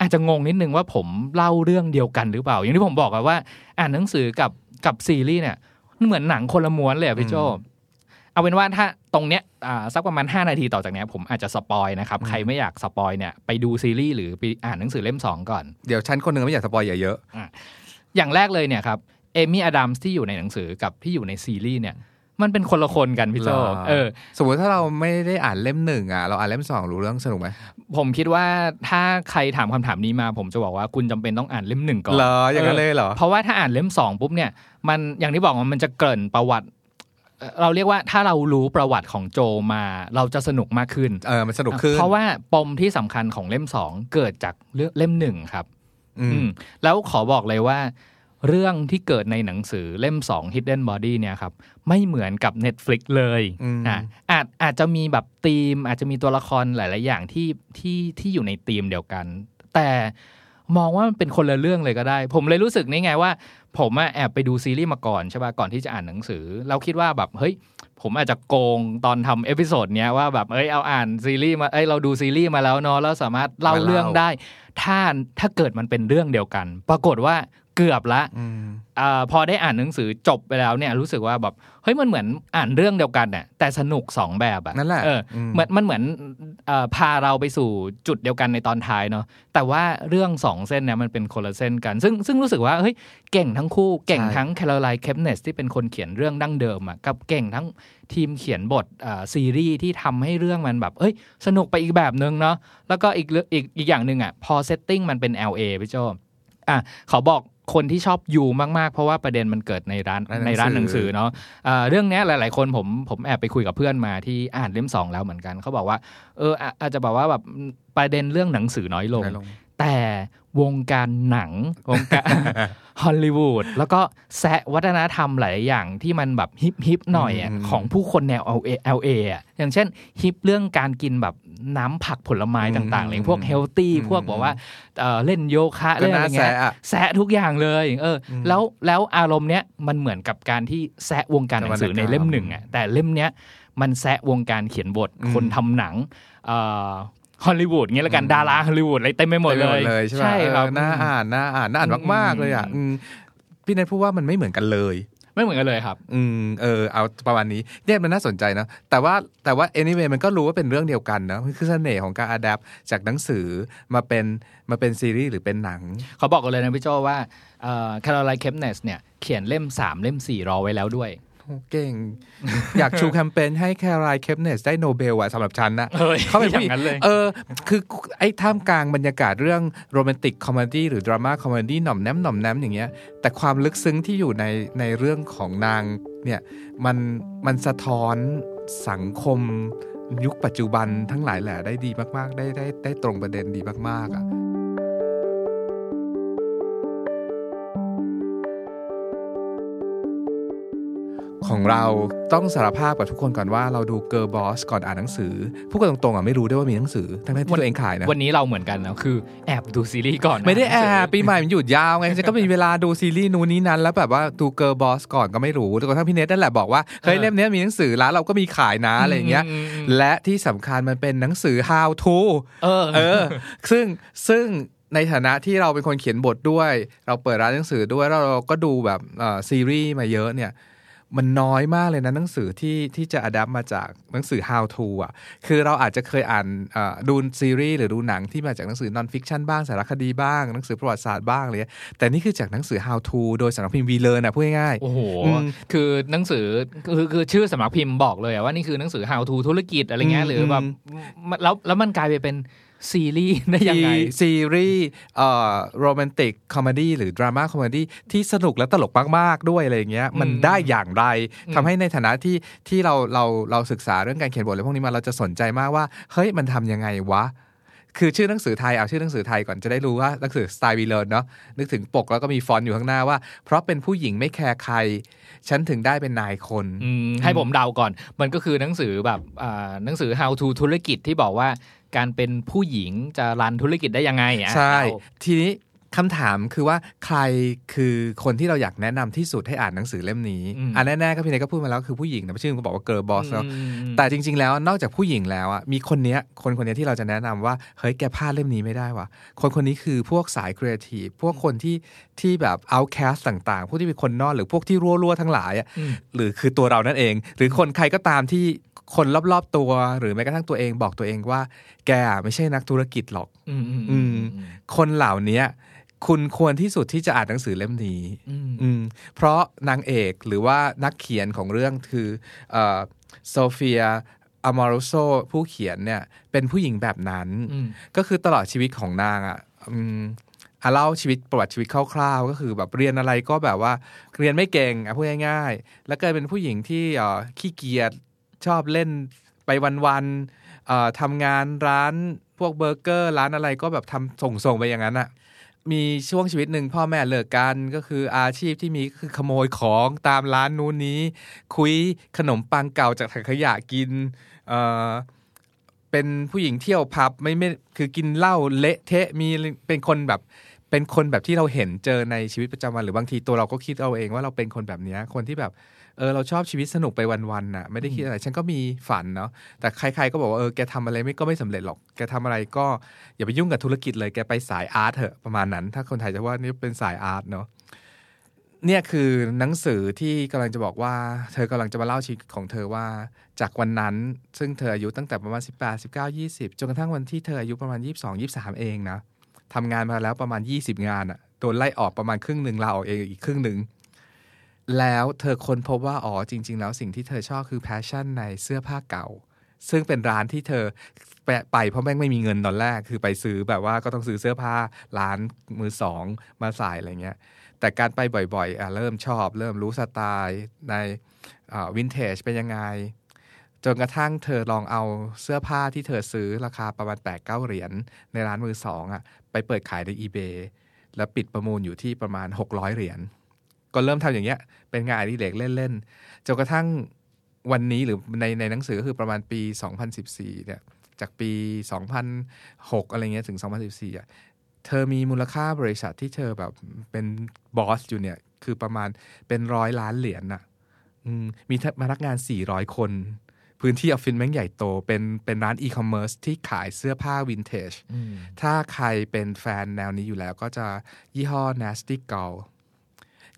อาจจะงงนิดนึงว่าผมเล่าเรื่องเดียวกันหรือเปล่า อย่างที่ผมบอกอะว่า อ่านหนังสือกับกับซีรีส์เนี่ยมันเหมือนหนังคนละม้วนเลยอะพี่โจเอาเป็นว่าถ้าตรงเนี้ยอ่า สักประมาณ 5 นาทีต่อจากเนี้ยผมอาจจะ spoil นะครับ ใครไม่อยาก spoil เนี่ยไปดูซีรีส์หรือไปอ่านหนังสือเล่มสองก่อน เดี๋ยวฉันคนหนึ่งไม่อยาก spoil อย่าเยอะอย่างแรกเลยเนี่ยครับเอมี่อดัมส์ที่อยู่ในหนังสือกับที่อยู่ในซีรีส์เนี่ยมันเป็นคนละคนกันพี่โจหรอเออ สมมติถ้าเราไม่ได้อ่านเล่มหนึ่งอะ เราอ่านเล่มสองรู้เรื่องสนุกไหม ผมคิดว่าถ้าใครถามคำถามนี้มา ผมจะบอกว่าคุณจำเป็นต้องอ่านเล่มหนึ่งก่อน เหรอ อย่างนั้นเลยเหรอ เพราะว่าถ้าอ่านเล่มสองปุ๊บเนี่ย มันอย่างที่บอกว่ามันจะเกริ่นประวัติ เอ่อเราเรียกว่าถ้าเรารู้ประวัติของโจมาเราจะสนุกมากขึ้นเออมันสนุกขึ้น เพราะว่าปมที่สำคัญของเล่มสองเกิดจากเรื่องเล่มหนึ่งครับ อือืมมแล้วขอบอกเลยว่า เรื่องที่เกิดในหนังสือเล่ม2 Hidden Body เนี่ยครับ ไม่เหมือนกับ Netflix เลยอืมอะอาจอาจจะมีแบบธีม อาจจะมีตัวละครหลาย ๆ อย่างที่ที่ที่อยู่ในธีมเดียวกัน แต่มองว่ามันเป็นคนละเรื่องเลยก็ได้ ผมเลยรู้สึกนี่ไงว่า ผมอะแอบไปดูซีรีส์มาก่อนใช่ป่ะก่อนที่จะอ่านหนังสือ เราคิดว่าแบบเฮ้ยผมอาจจะโกงตอนทำ episode เนี้ยว่าแบบเอ้ยเอาอ่านซีรีส์มาเอ้ยเราดูซีรีส์มาแล้วเนาะแล้วสามารถเล่ามาเล่าเรื่องได้ ถ้าถ้าเกิดมันเป็นเรื่องเดียวกัน ปรากฏว่า เกือบละอืมอาพอได้อ่านหนังสือจบไปแล้วเนี่ยรู้สึกว่าแบบเฮ้ยมันเหมือนอ่านเรื่องเดียวกันน่ะแต่สนุกสองแบบอะนั่นแหละเอออมเหมือนมันเหมือนเอ่อพาเราไปสู่จุดเดียวกันในตอนท้ายเนาะแต่ว่าเรื่องสองเส้นเนี่ยมันเป็นคนละเส้นกัน ซึ่งซึ่งรู้สึกว่าเฮ้ยเก่งทั้งคู่เก่งทั้งแคโรไลน์เคปเนสที่เป็นคนเขียนเรื่องดั้งเดิมอะกับเก่งทั้งทีมเขียนบทอ่าซีรีส์ที่ทำให้เรื่องมันแบบเอ้ยสนุกไปอีกแบบนึงเนาะแล้วก็อีกเรื่องอีกอีกอย่างหนึ่งอะพอ setting มันเป็น LA พี่โจอะเขาบอก คนที่ชอบ You มากๆ เพราะว่าประเด็นมันเกิดในร้านร้านหนังสือในร้านหนังสือเนาะอ่าเรื่องเนี้ยหลาย ๆ คนผมผมแอบไปคุยกับเพื่อนมาที่อ่านเล่มสองแล้วเหมือนกันเขาบอกว่า เอออะอาจจะบอกว่าแบบประเด็นเรื่องหนังสือน้อยลงน้อยลงแต่ วงการหนังวงการฮอลลีวูดแล้วก็แซะวัฒนธรรมหลายอย่างที่มันแบบ hip hip หน่อยอะอืมของผู้คนแนว LA LA อะอย่างเช่นฮิปเรื่องการกินแบบน้ำผักผลไม้ต่างๆเลยพวกเฮลตี้พวกบอกว่าเอ่อเล่นโยคะก็เล่นอะน่าไรเงี้ยแซะอะแซะทุกอย่างเลยเอออมแล้วแล้วอารมณ์เนี้ยมันเหมือนกับการที่แซะวงการหนังสือในเล่มหนึ่งอะแต่เล่มเนี้ยมันแซะวงการเขียนบทอืมคนทำหนังเอ่อ ฮอลลีวูดเงี้ยละกันอืมดาราฮอลลีวูดอะไรเต็มไปหมดเลยเลยใช่ไหมครับเออน่าอ่านน่าอ่านน่าอ่านมากๆเลยอะอืมอืมพี่เนทพูดว่ามันไม่เหมือนกันเลยไม่เหมือนกันเลยครับ อืม เออ เอาประมาณนี้เนี่ยมันน่าสนใจนะ แต่ว่าแต่ว่า anyway มันก็รู้ว่าเป็นเรื่องเดียวกันนะมันคือเสน่ห์ของการ adapt จากหนังสือมาเป็นมาเป็นซีรีส์หรือเป็นหนัง เขาบอกกันเลยนะพี่โจว่าแคโรไลน์เคปเนสเนี่ย เขียนเล่ม 3 เล่ม 4 รอไว้แล้วด้วยโอ้ เก่ง อยากชูแคมเปญให้แคโรไลน์เคปเนสได้โนเบลอะสำหรับฉันนะเฮ้ยเขาเป็นผู้หญิอย่างนั้นเลยเออ คือไอ้ท่ามกลางบรรยากาศเรื่อง romantic comedy หรือ drama comedy หน่อมแนมหน่อมแนมอย่างเงี้ย แต่ความลึกซึ้งที่อยู่ในในเรื่องของนางเนี่ยมันมันสะท้อนสังคมยุคปัจจุบันทั้งหลายแหละได้ดีมาก ๆ ได้ได้ได้ตรงประเด็นดีมาก ๆอะ ของเราต้องสารภาพกับทุกคนก่อนว่าเราดูเก r ร์บอสก่อนอ่านหนังสือพูดกันตรงๆอะไม่รู้ด้วยว่ามีหนังสือทั้งๆที่ตัวเองขายนะวันนี้เราเหมือนกันนะคือแอบดูซีรีส์ก่อนนะไม่ได้แอบปีใหม่มันหยุดยาวไงฉันก็มีเวลาดูซีรีส์นู้นนี้นั้น แล้วแบบว่าดูเก r ร์บอสก่อนก็ไม่รู้แต่กระทั่งพี่เนทนั่นแหละบอกว่าเฮ้ยเล่มเนี้ยมีหนังสือร้านเราก็มีขายนะอะไรอย่างเงี้ยมอืมและที่สำคัญมันเป็นหนังสือ how to เออเออ ซึ่งซึ่งในฐานะที่เราเป็นคนเขียนบทด้วย เราเปิดร้านหนังสือด้วยแล้วเราก็ดูแบบเอ่อซีรีส์มาเยอะเนี่ย มันน้อยมากเลยนะหนังสือที่ที่จะอัดมาจากหนังสือ how to อะคือเราอาจจะเคยอ่านเอ่อดูซีรีส์หรือดูหนังที่มาจากหนังสือ non-fiction บ้างสารคดีบ้างหนังสือประวัติศาสตร์บ้างเลยแต่นี่คือจากหนังสือ how to โดยสำนักพิมพ์วีเลิร์นนะพูดง่ายโอ้โหอืมคือหนังสือคือคือชื่อสำนักพิมพ์บอกเลยอะว่านี่คือหนังสือ how to ธุรกิจอะไรเงี้ยหรือแบบแล้วแล้วมันกลายไปเป็น ซีรีส์ได้ยังไงที่ซีรีส์เอ่อ romantic comedy หรือ drama comedy ที่สนุกและตลกมากๆด้วยอะไรอย่างเงี้ยมันอืมได้อย่างไรอืมทำให้ในฐานะที่ที่เราเราเราศึกษาเรื่องการเขียนบทอะไรพวกนี้มาเราจะสนใจมากว่าเฮ้ยมันทำยังไงวะคือชื่อหนังสือไทยเอาชื่อหนังสือไทยก่อนจะได้รู้ว่าหนังสือสไตล์วีเลนเนาะนึกถึงปกแล้วก็มีฟอนต์อยู่ข้างหน้าว่า เพราะเป็นผู้หญิงไม่แคร์ใคร ฉันถึงได้เป็นนายคนอืมให้ผมเดาก่อน มันก็คือหนังสือแบบอ่าหนังสือ how to ธุรกิจที่บอกว่า การเป็นผู้หญิงจะรันธุรกิจได้ยังไงอะใช่เอาทีนี้คำถามคือว่าใครคือคนที่เราอยากแนะนำที่สุดให้อ่านหนังสือเล่มนี้อืมอ่าแน่ๆก็พี่เนยก็พูดมาแล้วคือผู้หญิงนะชื่อก็บอกว่า girl boss แล้วอืมแต่จริง ๆ แล้วนอกจากผู้หญิงแล้วอะมีคนเนี้ยคนคนเนี้ยที่เราจะแนะนำว่าเฮ้ยแกพลาดเล่มนี้ไม่ได้ว่ะคนคนนี้คือพวกสายครีเอทีฟพวกคนที่ที่แบบ outcast ต่างๆ พวกที่เป็นคนนอกหรือพวกที่รั่วๆทั้งหลายอะอืมหรือคือตัวเรานั่นเอง หรือคนใครก็ตามที่ คนรอบๆตัว หรือแม้กระทั่งตัวเองบอกตัวเองว่า แกไม่ใช่นักธุรกิจหรอกอืมอืมอือืมมคนเหล่านี้คุณควรที่สุดที่จะอ่านหนังสือเล่มนี้อืมอืมเพราะนางเอกหรือว่านักเขียนของเรื่องคือเอ่อโซเฟียอามารโซผู้เขียนเนี่ย เป็นผู้หญิงแบบนั้นอืมก็คือตลอดชีวิตของนางอะอืมอะเล่าชีวิตประวัติชีวิตคร่าวๆ ก็คือแบบเรียนอะไรก็แบบว่าเรียนไม่เก่งอะพูดง่ายๆ แล้วก็เป็นผู้หญิงที่เอ่อขี้เกียจ ชอบเล่นไปวันๆทำงานร้านพวกเบอร์เกอร์ร้านอะไรก็แบบทำส่งๆไปอย่างนั้นอะมีช่วงชีวิตหนึ่งพ่อแม่เลิกกันก็คืออาชีพที่มีคือขโมยของตามร้านนู้นนี้ คุยขนมปังเก่าจากถังขยะกินเอ่อเป็นผู้หญิงเที่ยวผับไม่ไม่คือกินเหล้าเละเทะมีเป็นคนแบบเป็นคนแบบที่เราเห็นเจอในชีวิตประจำวันหรือบางทีตัวเราก็คิดเอาเองว่าเราเป็นคนแบบเนี้ยคนที่แบบ เออเราชอบชีวิตสนุกไปวันๆน่ะไม่ได้คิดอะไร ฉันก็มีฝันเนาะแต่ใคร ๆ ก็บอกว่าเออแกทำอะไรไม่ก็ไม่สำเร็จหรอก แกทำอะไรก็อย่าไปยุ่งกับธุรกิจเลยแกไปสายอาร์ตเถอะประมาณนั้น ถ้าคนไทยจะว่านี่เป็นสายอาร์ตเนาะเนี่ยคือหนังสือที่กำลังจะบอกว่า เธอกำลังจะมาเล่าชีวิตของเธอว่า จากวันนั้น ซึ่งเธออายุตั้งแต่ประมาณ 18 19 20 จนกระทั่งวันที่เธออายุประมาณ 22 23 เองนะทำงานมาแล้วประมาณ 20 งานอะโดนไล่ออกประมาณครึ่งหนึ่งลาออกเองอีกครึ่งหนึ่ง แล้วเธอค้นพบว่าอ๋อจริง ๆ แล้วสิ่งที่เธอชอบคือ passion ในเสื้อผ้าเก่า ซึ่งเป็นร้านที่เธอไปไปเพราะแม่งไม่มีเงินตอนแรก คือไปซื้อแบบว่าก็ต้องซื้อเสื้อผ้าร้านมือสองมาใส่อะไรเงี้ยแต่การไปบ่อยๆอะเริ่มชอบ เริ่มรู้สไตล์ในวินเทจเป็นยังไง จนกระทั่งเธอลองเอาเสื้อผ้าที่เธอซื้อราคาประมาณ8ปดเเหรียญในร้านมือสองอะไปเปิดขายใน eBay แล้วปิดประมูลอยู่ที่ประมาณ 600 เหรียญ ก็เริ่มทำอย่างเงี้ย เป็นงานอดิเรกเล่นๆจนกระทั่งวันนี้หรือในในหนังสือก็คือประมาณปี 2014 เนี่ย จากปี 2006 อะไรเงี้ยถึง 2014อะเธอมีมูลค่าบริษัทที่เธอแบบเป็นบอสอยู่เนี่ย คือประมาณเป็นร้อยล้านเหรียญน่ะอืมมีพนักงาน 400 คน พื้นที่ออฟฟิศแม่งใหญ่โต เป็นเป็นร้านอีคอมเมิร์ซที่ขายเสื้อผ้าวินเทจอืมถ้าใครเป็นแฟนแนวนี้อยู่แล้วก็จะยี่ห้อ Nasty Girl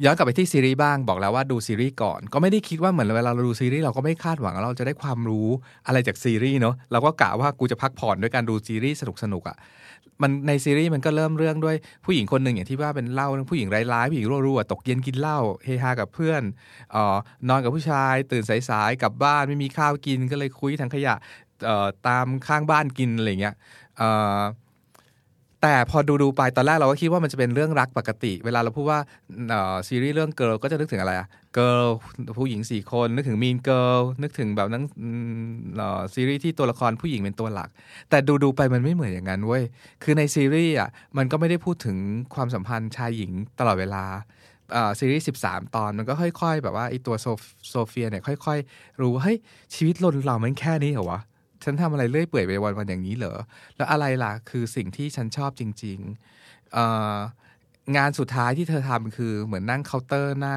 ย้อนกลับไปที่ซีรีส์บ้างบอกแล้วว่าดูซีรีส์ก่อน ก็ไม่ได้คิดว่าเหมือนเวลาเราดูซีรีส์เราก็ไม่คาดหวังว่าเราจะได้ความรู้อะไรจากซีรีส์เนาะเราก็กะว่ากูจะพักผ่อนด้วยการดูซีรีส์สนุกๆอะ่ะมันในซีรีส์มันก็เริ่มเรื่องด้วยผู้หญิงคนหนึ่งอย่างที่ว่าเป็นเล่าผู้หญิงร้ายๆผู้หญิงรั่วๆตกเย็นกินเหล้าเฮฮากับเพื่อนออนอนกับผู้ชาย ตื่นสายๆกลับบ้านไม่มีข้าวกินก็เลยคุยทางขยะตามข้างบ้านกินอะไรอย่างเงี้ยอ แต่พอดูดูๆไปตอนแรกเราก็คิดว่ามันจะเป็นเรื่องรักปกติ เวลาเราพูดว่าซีรีส์เรื่องเกิ l ก็จะนึกถึงอะไรอะเกิ l ผู้หญิงสี่คนนึกถึงมีนเกิลนึกถึงแบบนั้นซีรีส์ที่ตัวละครผู้หญิงเป็นตัวหลัก แต่ดูดูๆไปมันไม่เหมือนอย่างนั้นเว้ยคือในซีรีส์อะมันก็ไม่ได้พูดถึงความสัมพันธ์ชายหญิงตลอดเวลาซีรีส์ 13 ตอนมันก็ค่อย ๆ แบบว่าไอตัวโซเฟียเนี่ยค่อย ๆ รู้ว่าเฮ้ยชีวิตเราเรามันแค่นี้เหรอวะ ฉันทำอะไรเรื่อยเปื่อยไปวันๆอย่างนี้เหรอ แล้วอะไรล่ะ คือสิ่งที่ฉันชอบจริงๆองานสุดท้ายที่เธอทำคือเหมือนนั่งเคาน์เตอร์หน้า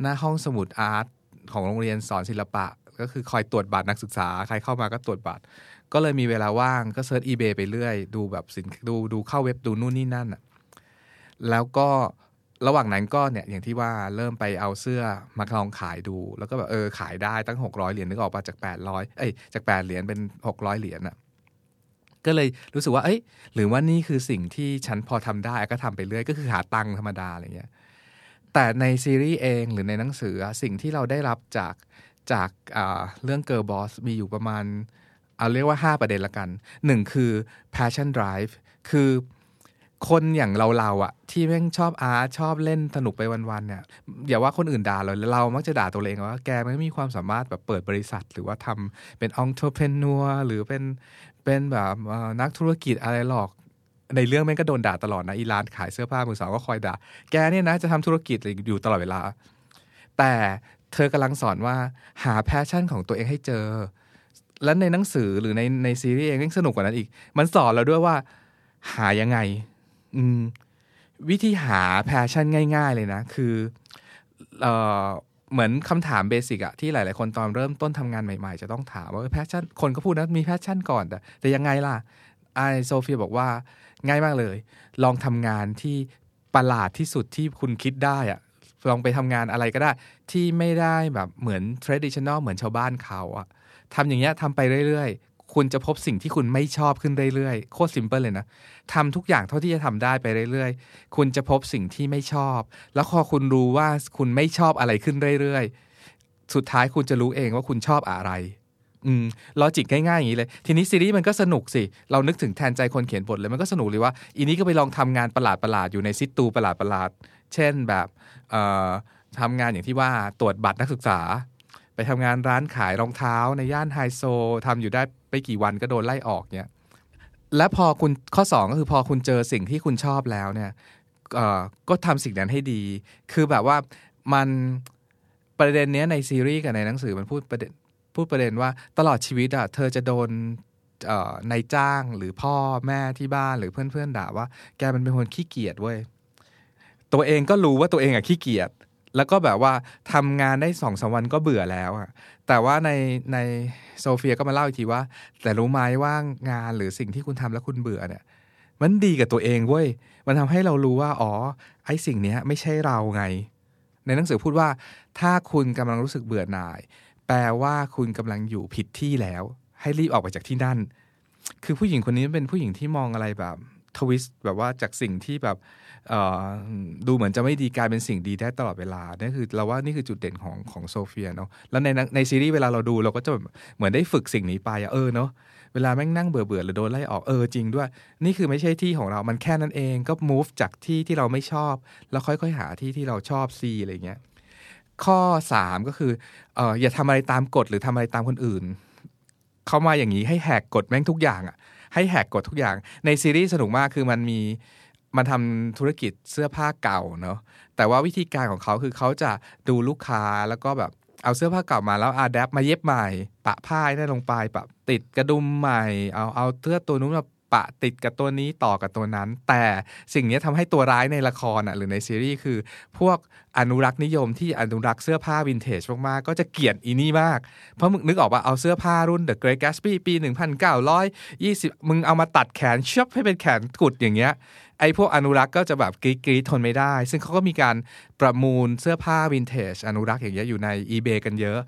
หน้าห้องสมุด art ของโรงเรียนสอนศิลปะ ก็คือคอยตรวจบัตรนักศึกษา ใครเข้ามาก็ตรวจบัตร ก็เลยมีเวลาว่างก็ search eBay ไปเรื่อย ดูแบบสินดูดูเข้าเว็บดูนู่นนี่นั่นอะแล้วก็ ระหว่างนั้นก็เนี่ยอย่างที่ว่าเริ่มไปเอาเสื้อมาลองขายดู แล้วก็แบบเออขายได้ตั้งหกร้อยเหรียญนึกออกปะจากแปดร้อยเอ้ยจากแปดเหรียญเป็นหกร้อยเหรียญอะก็เลยรู้สึกว่า เอ้ย หรือว่านี่คือสิ่งที่ฉันพอทำได้ก็ทำไปเรื่อยก็คือหาตังค์ธรรมดาอะไรเงี้ยแต่ในซีรีส์เองหรือในหนังสือสิ่งที่เราได้รับจากจากเรื่อง Girl Boss มีอยู่ประมาณ เอาเรียกว่า 5 ประเด็นละกันหนึ่งคือ passion drive คือ คนอย่างเราเราอะที่แม่งชอบอาร์ตชอบเล่นสนุกไปวันๆเนี่ยอย่าว่าคนอื่นด่าเราเรามักจะด่าตัวเองว่าแกไม่มีความสามารถแบบเปิดบริษัท หรือว่าทำเป็น entrepreneur หรือเป็นเป็นแบบนักธุรกิจอะไรหรอกในเรื่องแม่งก็โดนด่าตลอดนะอีร้านขายเสื้อผ้ามือสองก็คอยด่า แกเนี่ยนะจะทำธุรกิจอยู่ตลอดเวลา แต่เธอกำลังสอนว่าหา passion ของตัวเองให้เจอ และในหนังสือหรือในในซีรีส์เองยังสนุกกว่านั้นอีก มันสอนเราด้วยว่าหายังไง วิธีหา passion ง่าย ๆ เลยนะ คือเออเหมือนคำถาม basic อะที่หลาย ๆ คนตอนเริ่มต้นทำงานใหม่ ๆ จะต้องถามว่า passion คนก็พูดนะมี passion ก่อนแต่แต่ยังไงล่ะไอโซเฟียบอกว่าง่ายมากเลย ลองทำงานที่ประหลาดที่สุดที่คุณคิดได้อะลองไปทำงานอะไรก็ได้ ที่ไม่ได้แบบเหมือน traditional เหมือนชาวบ้านเขาอะทำอย่างเงี้ยทำไปเรื่อยๆ คุณจะพบสิ่งที่คุณไม่ชอบขึ้นเรื่อยๆ โคตรซิมเพิลเลยนะทำทุกอย่างเท่าที่จะทำได้ไปเรื่อยๆ คุณจะพบสิ่งที่ไม่ชอบ แล้วพอคุณรู้ว่าคุณไม่ชอบอะไรขึ้นเรื่อยๆ สุดท้ายคุณจะรู้เองว่าคุณชอบอะไร อืมลอจิกง่ายๆ อย่างนี้เลย ทีนี้ซีรีส์มันก็สนุกสิ เรานึกถึงแทนใจคนเขียนบทเลย มันก็สนุกเลยว่า อีนี้ก็ไปลองทำงานประหลาดๆ อยู่ในซิตูประหลาดๆ เช่นแบบเอ่อทำงานอย่างที่ว่าตรวจบัตรนักศึกษา ไปทำงานร้านขายรองเท้าในย่านไฮโซทำอยู่ได้ ไม่กี่วันก็โดนไล่ออกเนี่ยและพอคุณข้อ 2 ก็คือพอคุณเจอสิ่งที่คุณชอบแล้วเนี่ยก็ทำสิ่งนั้นให้ดี คือแบบว่ามันประเด็นเนี้ยในซีรีส์กับในหนังสือมันพูดประเด็นพูดประเด็นว่าตลอดชีวิตอะเธอจะโดนนายจ้างหรือพ่อแม่ที่บ้านหรือเพื่อนๆด่าว่า แกมันเป็นคนขี้เกียจเว้ยตัวเองก็รู้ว่าตัวเองอะขี้เกียจ แล้วก็แบบว่าทำงานได้สองสามวันก็เบื่อแล้วอะแต่ว่าในในโซเฟียก็มาเล่าอีกทีว่า แต่รู้ไหมว่างานหรือสิ่งที่คุณทำแล้วคุณเบื่อเนี่ย มันดีกับตัวเองเว้ยมันทำให้เรารู้ว่าอ๋อไอ้สิ่งเนี้ยไม่ใช่เราไง ในหนังสือพูดว่า ถ้าคุณกำลังรู้สึกเบื่อหน่าย แปลว่าคุณกำลังอยู่ผิดที่แล้ว ให้รีบออกไปจากที่นั่น คือผู้หญิงคนนี้เป็นผู้หญิงที่มองอะไรแบบทวิสต์แบบว่าจากสิ่งที่แบบ ดูเหมือนจะไม่ดีกลายเป็นสิ่งดีได้ตลอดเวลานี่คือเราว่านี่คือจุดเด่นของของโซเฟียเนาะแล้วในในซีรีส์เวลาเราดูเราก็จะเหมือนได้ฝึกสิ่งนี้ไปอะเออเนาะเวลาแม่งนั่งเบื่อเบื่อหรือโดนไล่ออกเออจริงด้วย นี่คือไม่ใช่ที่ของเรา มันแค่นั้นเองก็ move จากที่ที่เราไม่ชอบ แล้วค่อยๆหาที่ที่เราชอบซีอะไรเงี้ยข้อ 3 ก็คือเอออย่าทำอะไรตามกฎหรือทำอะไรตามคนอื่น เขามาอย่างนี้ให้แหกกฎแม่งทุกอย่างอะให้แหกกฎทุกอย่างในซีรีส์สนุกมากคือมันมี มันทำธุรกิจเสื้อผ้าเก่าเนาะแต่ว่าวิธีการของเขาคือเขาจะดูลูกค้าแล้วก็แบบเอาเสื้อผ้าเก่ามาแล้วอาดับมาเย็บใหม่ ปะผ้าให้ได้ลงไปปะติดกระดุมใหม่ เอาเอาเสื้อตัวนู้นมาปะติดกับตัวนี้ต่อกับตัวนั้น แต่สิ่งนี้ทำให้ตัวร้ายในละครอะหรือในซีรีส์คือ พวกอนุรักษ์นิยมที่อนุรักษ์เสื้อผ้าวินเทจมากๆ ก็จะเกลียดอีนี่มาก เพราะมึงนึกออกว่าเอาเสื้อผ้ารุ่น The Great Gatsby ปี 1920 มึงเอามาตัดแขนเฉือนให้เป็นแขนกุดอย่างเงี้ย ไอ้พวกอนุรักษ์ก็จะแบบกรีดกรีดทนไม่ได้ ซึ่งเขาก็มีการประมูลเสื้อผ้าวินเทจอนุรักษ์อย่างเงี้ยอยู่ใน eBay กันเยอะ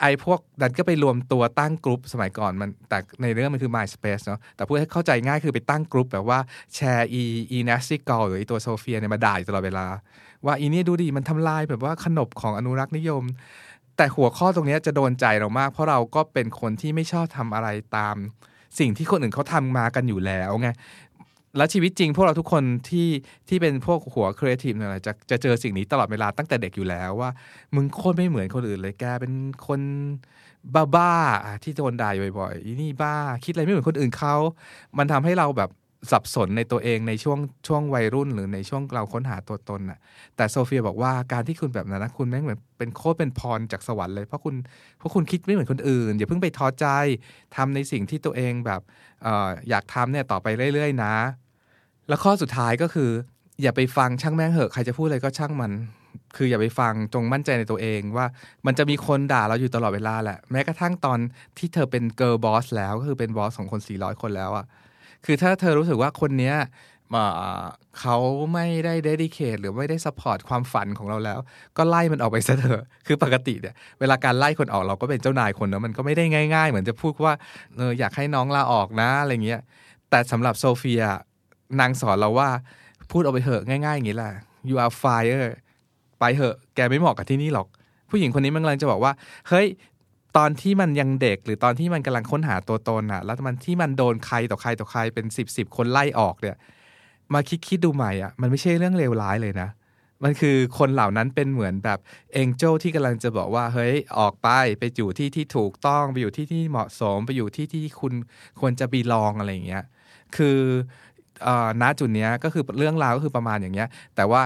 ไอ้พวกนั้นก็ไปรวมตัวตั้งกลุ่มสมัยก่อนมันแต่ในเรื่องมันคือ MySpace เนาะแต่พูดให้เข้าใจง่ายคือไปตั้งกลุ่มแบบว่าแชร์อีอี Nasty Gal หรือไอตัวโซเฟียเนี่ยมาด่าอยู่ตลอดเวลา ว่าอีนี่ดูดิมันทำลายแบบว่าขนบของอนุรักษ์นิยม แต่หัวข้อตรงนี้จะโดนใจเรามาก เพราะเราก็เป็นคนที่ไม่ชอบทำอะไรตามสิ่งที่คนอื่นเขาทำมากันอยู่แล้วไง แล้วชีวิตจริงพวกเราทุกคนที่ที่เป็นพวกหัวครีเอทีฟเนี่ยจะจะเจอสิ่งนี้ตลอดเวลาตั้งแต่เด็กอยู่แล้วว่า มึงโคตรไม่เหมือนคนอื่นเลยแกเป็นคนบ้าๆที่โดนด่าบ่อยๆอีนี่บ้า คิดอะไรไม่เหมือนคนอื่นเขา มันทำให้เราแบบสับสนในตัวเองในช่วงช่วงวัยรุ่นหรือในช่วงเราค้นหาตัวตนน่ะ แต่โซเฟียบอกว่าการที่คุณแบบนั้นนะคุณแม่งเหมือนเป็นโคตรเป็นพรจากสวรรค์เลยเพราะคุณเพราะคุณคิดไม่เหมือนคนอื่น อย่าเพิ่งไปท้อใจทำในสิ่งที่ตัวเองแบบอออยากทำเนี่ยต่อไปเรื่อยๆ นะ แล้วข้อสุดท้ายก็คือ อย่าไปฟังช่างแม่งเหอะใครจะพูดอะไรก็ช่างมัน คืออย่าไปฟังจงมั่นใจในตัวเองว่ามันจะมีคนด่าเราอยู่ตลอดเวลาแหละ แม้กระทั่งตอนที่เธอเป็น girl boss แล้วก็คือเป็น boss ของคน 400 คนแล้วอะคือถ้าเธอรู้สึกว่าคนเนี้ยเขาไม่ได้ dedicate หรือไม่ได้ support ความฝันของเราแล้ว ก็ไล่มันออกไปซะเถอะ คือปกติเนี่ยเวลาการไล่คนออกเราก็เป็นเจ้านายคนเนอะมันก็ไม่ได้ง่าย ๆ เหมือนจะพูดว่าเอออยากให้น้องลาออกนะอะไรเงี้ยแต่สำหรับโซเฟีย นางสอนเราว่าพูดเอาไปเถอะง่ายๆอย่างนี้แหละ you are fire ไปเถอะ แกไม่เหมาะกับที่นี่หรอก ผู้หญิงคนนี้มันกำลังจะบอกว่า เฮ้ย ตอนที่มันยังเด็กหรือตอนที่มันกำลังค้นหาตัวตนอะแล้วมันที่มันโดนใครต่อใครต่อใครเป็นสิบสิบคนไล่ออกเนี่ย มาคิดคิดดูใหม่อะมันไม่ใช่เรื่องเลวร้ายเลยนะ มันคือคนเหล่านั้นเป็นเหมือนแบบเอ็งเจลที่กำลังจะบอกว่า เฮ้ย ออกไปไปอยู่ที่ที่ถูกต้องไปอยู่ที่ที่เหมาะสม ไปอยู่ที่ที่คุณควรจะบีลองอะไรอย่างเงี้ย คือ ณจุดเนี้ยก็คือเรื่องราวก็คือประมาณอย่างเงี้ย แต่ว่า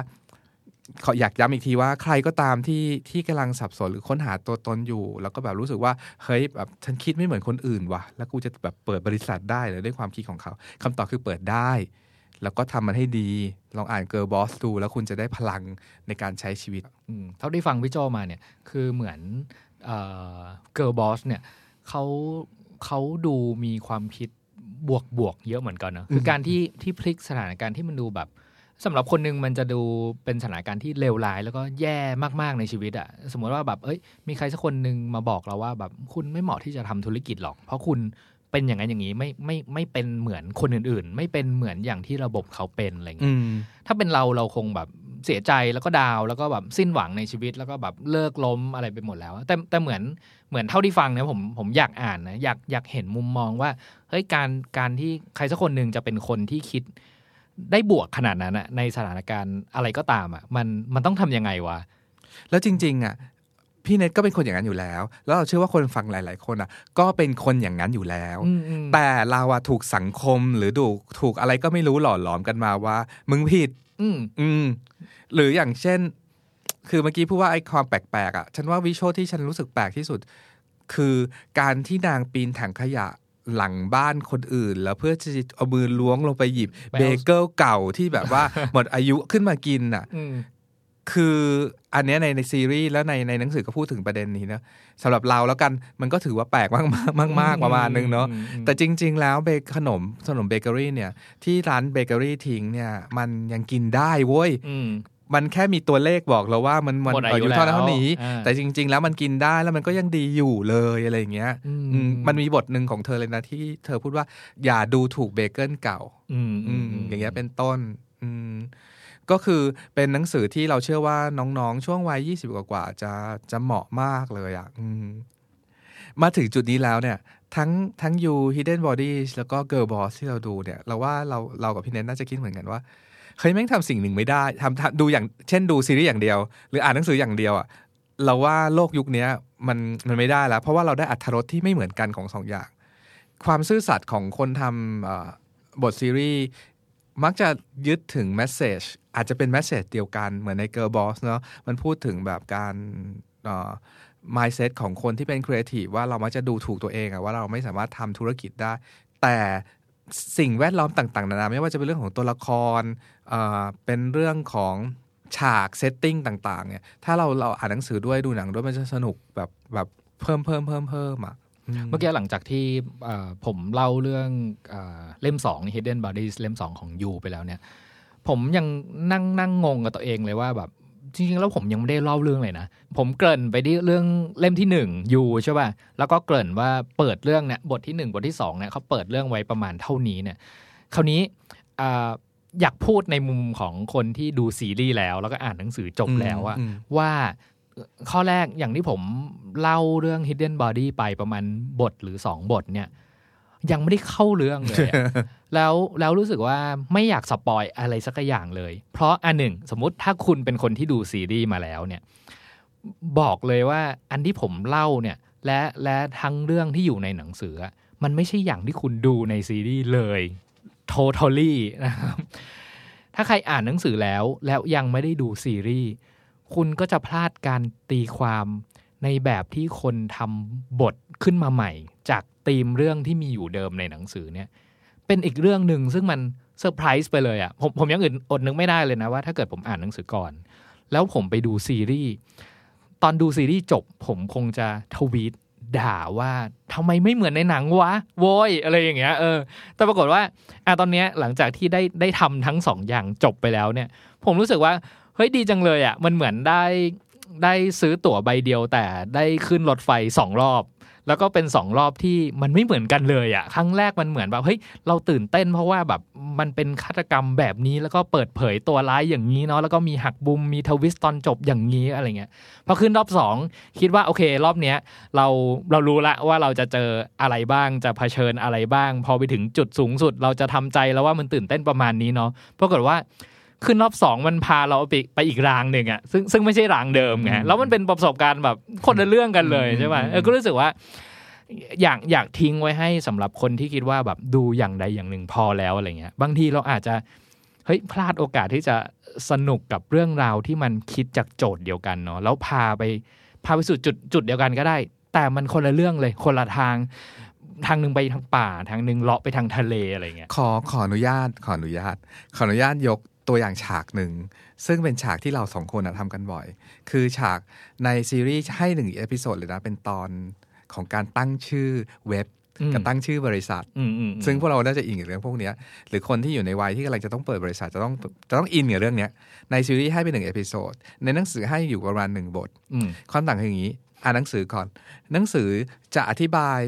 ขออยากย้ำอีกทีว่าใครก็ตามที่ที่กำลังสับสนหรือค้นหาตัวตนอยู่ แล้วก็แบบรู้สึกว่าเฮ้ยแบบฉันคิดไม่เหมือนคนอื่นว่ะ แล้วกูจะแบบเปิดบริษัทได้หรือด้วยความคิดของเขาคำตอบคือเปิดได้ แล้วก็ทำมันให้ดี ลองอ่าน Girlboss ดูแล้วคุณจะได้พลังในการใช้ชีวิตเท่าที่ฟังพี่โจมาเนี่ยคือเหมือน Girlboss เนี่ยเขาเขาดูมีความคิด บวกบวกๆเยอะเหมือนกันนะคือการที่ที่พลิกสถานการณ์ที่มันดูแบบสำหรับคนหนึ่งมันจะดูเป็นสถานการณ์ที่เลวร้าย แล้วก็แย่มากๆในชีวิตอะสมมติว่าแบบเอ้ย มีใครสักคนหนึ่งมาบอกเราว่าแบบคุณไม่เหมาะที่จะทำธุรกิจหรอก เพราะคุณ เป็นอย่างนั้นอย่างนี้ไม่ไม่ไม่เป็นเหมือนคนอื่นๆ ไม่เป็นเหมือนอย่างที่ระบบเขาเป็นอะไรอย่างเงี้ยอืมถ้าเป็นเราเราคงแบบเสียใจแล้วก็ดาวน์แล้วก็แบบสิ้นหวังในชีวิตแล้วก็แบบเลิกล้มอะไรไปหมดแล้ว แต่แต่เหมือนเหมือนเท่าที่ฟังเนี่ยผมผมอยากอ่านนะอยากอยากเห็นมุมมองว่าเฮ้ยการการที่ใครสักคนหนึ่งจะเป็นคนที่คิดได้บวกขนาดนั้นอะในสถานการณ์อะไรก็ตามอะมันมันต้องทำยังไงวะแล้วจริง ๆอะ พี่เน็ตก็เป็นคนอย่างนั้นอยู่แล้ว แล้วเราเชื่อว่าคนฟังหลาย ๆ คนอะ ก็เป็นคนอย่างนั้นอยู่แล้วอืมอืมแต่เราอะถูกสังคมหรือถูกถูกอะไรก็ไม่รู้หล่อหลอมกันมาว่า มึงผิด อืมอืมหรืออย่างเช่น คือเมื่อกี้พูดว่าไอ้ความแปลก ๆ อะ ฉันว่า visual ที่ฉันรู้สึกแปลกที่สุด คือการที่นางปีนถังขยะหลังบ้านคนอื่น แล้วเพื่อจะเอามือล้วงลงไปหยิบไปเอาเบเกิลเก่าที่แบบว่าหมดอายุขึ้นมากินอะอืม คืออันเนี้ยในในซีรีส์แล้วในในหนังสือก็พูดถึงประเด็นนี้นะสำหรับเราแล้วกันมันก็ถือว่าแปลกมากมากมากมากประมาณนึงเนาะอืมอืมแต่จริง ๆ แล้วเบขนมขนมเบเกอรี่เนี่ย ที่ร้านเบเกอรี่ทิ้งเนี่ย มันยังกินได้เว้ยอืมมันแค่มีตัวเลขบอกเราว่ามันมันหมดอายุเท่านั้นแล้วเท่านี้อ่าแต่จริง ๆ แล้วมันกินได้แล้วมันก็ยังดีอยู่เลยอะไรอย่างเงี้ยอืมอืมมันมีบทหนึ่งของเธอเลยนะที่เธอพูดว่าอย่าดูถูกเบเกิลเก่าอืมอืมอย่างเงี้ยเป็นต้น อืม ก็คือเป็นหนังสือที่เราเชื่อว่าน้องๆ ช่วงวัยยี่สิบกว่าๆจะจะเหมาะมากเลยอะมาถึงจุดนี้แล้วเนี่ย ทั้งทั้ง You Hidden Bodies แล้วก็ Girl Boss ที่เราดูเนี่ย เราว่าเราเรากับพี่เนทน่าจะคิดเหมือนกันว่าเฮ้ยแม่งทำสิ่งหนึ่งไม่ได้ทำทำดูอย่างเช่นดูซีรีส์อย่างเดียว หรืออ่านหนังสืออย่างเดียวอะเราว่าโลกยุคนี้มันมันไม่ได้แล้ว เพราะว่าเราได้อรรถรสที่ไม่เหมือนกันของสองอย่าง ความซื่อสัตย์ของคนทำบทซีรีส์ มักจะยึดถึง message อาจจะเป็น message เดียวกันเหมือนใน Girl Boss เนาะมันพูดถึงแบบการเอ่อ mindset ของคนที่เป็นครีเอทีฟว่าเรามักจะดูถูกตัวเองอะว่าเราไม่สามารถทำธุรกิจได้ แต่สิ่งแวดล้อมต่าง ๆ นานาไม่ว่าจะเป็นเรื่องของตัวละครเอ่อเป็นเรื่องของฉากเซตติ้งต่าง ๆ เนี่ย ถ้าเราเราอ่านหนังสือด้วยดูหนังด้วยมันจะสนุกแบบแบบเพิ่มเพิ่มเพิ่มเพิ่มอะ เมื่อกี้หลังจากที่เอ่อผมเล่าเรื่องเออเล่มสอง Hidden Bodies เล่มสองของยูไปแล้วเนี่ย ผมยังนั่งนั่งงงกับตัวเองเลยว่าแบบจริงๆแล้วผมยังไม่ได้เล่าเรื่องเลยนะ ผมเกริ่นไปที่เรื่องเล่มที่หนึ่งยูใช่ป่ะ แล้วก็เกริ่นว่าเปิดเรื่องเนี่ยบทที่หนึ่งบทที่สองเนี่ยเขาเปิดเรื่องไว้ประมาณเท่านี้เนี่ย คราวนี้อ่าอยากพูดในมุมของคนที่ดูซีรีส์แล้ว แล้วก็อ่านหนังสือจบแล้วอะอืมว่า ข้อแรกอย่างที่ผมเล่าเรื่อง Hidden Body ไปประมาณบทหรือสองบทเนี่ย ยังไม่ได้เข้าเรื่องเลยอะแล้วแล้วรู้สึกว่าไม่อยากสปอยอะไรสักอย่างเลย เพราะอันหนึ่ง สมมุติถ้าคุณเป็นคนที่ดูซีรีส์มาแล้วเนี่ย บอกเลยว่าอันที่ผมเล่าเนี่ย และและทั้งเรื่องที่อยู่ในหนังสืออะมันไม่ใช่อย่างที่คุณดูในซีรีส์เลย totally นะครับถ้าใครอ่านหนังสือแล้วแล้วยังไม่ได้ดูซีรีส์ คุณก็จะพลาดการตีความในแบบที่คนทำบทขึ้นมาใหม่ จากธีมเรื่องที่มีอยู่เดิมในหนังสือเนี่ย เป็นอีกเรื่องหนึ่งซึ่งมันเซอร์ไพรส์ไปเลยอะ่ะผมผมยังอื่นอดนึกไม่ได้เลยนะว่าถ้าเกิดผมอ่านหนังสือก่อน แล้วผมไปดูซีรีส์ตอนดูซีรีส์จบ ผมคงจะทวีตด่าว่าทำไมไม่เหมือนในหนังวะโวยอะไรอย่างเงี้ยเออ แต่ปรากฏว่าอะตอนเนี้ยหลังจากที่ได้ได้ทำทั้งสองอย่างจบไปแล้วเนี่ย ผมรู้สึกว่า เฮ้ยดีจังเลยอะมันเหมือนได้ได้ซื้อตั๋วใบเดียวแต่ได้ขึ้นรถไฟสองรอบ แล้วก็เป็นสองรอบที่มันไม่เหมือนกันเลยอะครั้งแรกมันเหมือนแบบเฮ้ยเราตื่นเต้นเพราะว่าแบบมันเป็นฆาตกรรมแบบนี้แล้วก็เปิดเผยตัวร้ายอย่างนี้เนาะแล้วก็มีหักบุมมีทวิสต์ตอนจบอย่างนี้อะไรเงี้ยพอขึ้นรอบสองคิดว่าโอเค รอบเนี้ยเราเรารู้ละว่าเราจะเจออะไรบ้างจะเผชิญอะไรบ้าง พอไปถึงจุดสูงสุด เราจะทำใจแล้วว่ามันตื่นเต้นประมาณนี้เนาะปรากฏว่า ขึ้นรอบสองมันพาเราไปไปอีกรางหนึ่งอะซึ่งซึ่งไม่ใช่รางเดิมไงแล้วมันเป็นประสบการณ์แบบคนละเรื่องกันเลยใช่ไหมเออก็รู้สึกว่าอยากอยากทิ้งไว้ให้สำหรับคนที่คิดว่าแบบดูอย่างใดอย่างหนึ่งพอแล้วอะไรเงี้ย บางทีเราอาจจะเฮ้ยพลาดโอกาสที่จะสนุกกับเรื่องราวที่มันคิดจากโจทย์เดียวกันเนาะแล้วพาไปพาไปสู่จุดจุดเดียวกันก็ได้ แต่มันคนละเรื่องเลยคนละทางทางหนึ่งไปทางป่า ทางหนึ่งเลาะไปทางทะเลอะไรเงี้ยขอขออนุญาตขออนุญาต ขออนุญาตยก ตัวอย่างฉากหนึ่ง ซึ่งเป็นฉากที่เราสองคนอะทำกันบ่อย คือฉากในซีรีส์ให้หนึ่ง episode เลยนะ เป็นตอนของการตั้งชื่อเว็บอืมกับตั้งชื่อบริษัทอืมอืมซึ่งพวกเราน่าจะ in กับเรื่องพวกเนี้ยหรือคนที่อยู่ในวัยที่กำลังจะต้องเปิดบริษัทจะต้องจะต้อง in กับเรื่องเนี้ยในซีรีส์ให้เป็นหนึ่ง episode ในหนังสือให้อยู่ประมาณหนึ่งบทอืมความต่างคืออย่างนี้ อ่านหนังสือก่อน หนังสือจะอธิบาย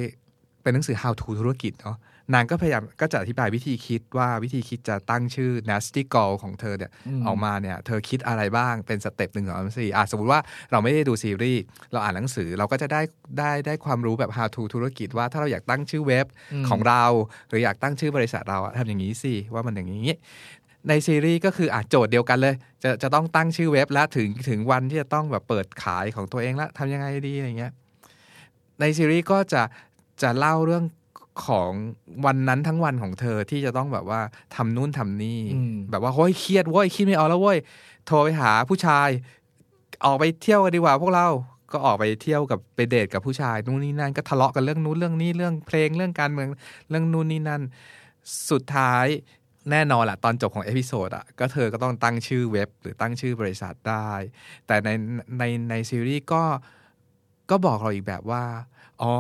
เป็นหนังสือ how to ธุรกิจเนาะ นางก็พยายามก็จะอธิบายวิธีคิดว่าวิธีคิดจะตั้งชื่อ Nasty Gal ของเธอเนี่ยอืมออกมาเนี่ยเธอคิดอะไรบ้างเป็น step หนึ่งสองสามสี่อะสมมติว่าเราไม่ได้ดูซีรีส์เราอ่านหนังสือเราก็จะได้ได้ได้ความรู้แบบ how to ธุรกิจว่าถ้าเราอยากตั้งชื่อเว็บมของเรา หรืออยากตั้งชื่อบริษัทเราอะทำอย่างนี้สิว่ามันอย่างนี้ในซีรีส์ก็คืออะโจทย์เดียวกันเลย จะจะต้องตั้งชื่อเว็บแล้วถึงถึงวันที่จะต้องแบบเปิดขายของตัวเองแล้วทำยังไงดีอะไรเงี้ยในซีรีส์ก็จะจะเล่าเรื่อง ของวันนั้นทั้งวันของเธอที่จะต้องแบบว่าทำนู่นทำนี่อืมแบบว่าโอ้ยเครียดเว้ยคิดไม่ออกแล้วเว้ยโทรไปหาผู้ชาย ออกไปเที่ยวกันดีกว่าพวกเราก็ออกไปเที่ยวกับไปเดทกับผู้ชายนู่นนี่นั่นก็ทะเลาะกันเรื่องนู้นเรื่องนี้เรื่องเพลงเรื่องการเมืองเรื่องนู่นนี่นั่น สุดท้ายแน่นอนแหละตอนจบของ episode อะก็เธอก็ต้องตั้งชื่อเว็บหรือตั้งชื่อบริษัทได้ แต่ในในในซีรีส์ก็ก็บอกเราอีกแบบว่า อ๋อ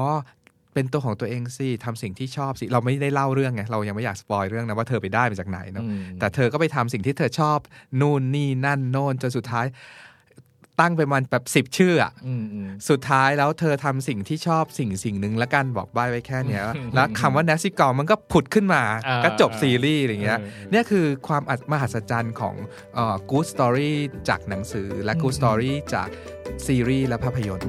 เป็นตัวของตัวเองสิทำสิ่งที่ชอบสิเราไม่ได้เล่าเรื่องไงเรายังไม่อยาก spoil เรื่องนะว่าเธอไปได้มาจากไหนเนาะอืมแต่เธอก็ไปทำสิ่งที่เธอชอบนู่นนี่นั่นโน่นจนสุดท้ายตั้งไปมันแบบสิบชื่ออะอืมอืมสุดท้ายแล้วเธอทำสิ่งที่ชอบสิ่งสิ่งหนึ่งแล้วกันบอกใบไว้แค่เนี้ยแล้วคำว่า n a s ซี่กอมันก็ผุดขึ้นมาอ่าก็จบซีรีส์อะไรเงี้ยเออเออเนี่ยคือความอัศมหัศจรรย์ของเอ่อ Good Story จากหนังสือและ Good อืม Story จากซีรีส์และภาพยนตร์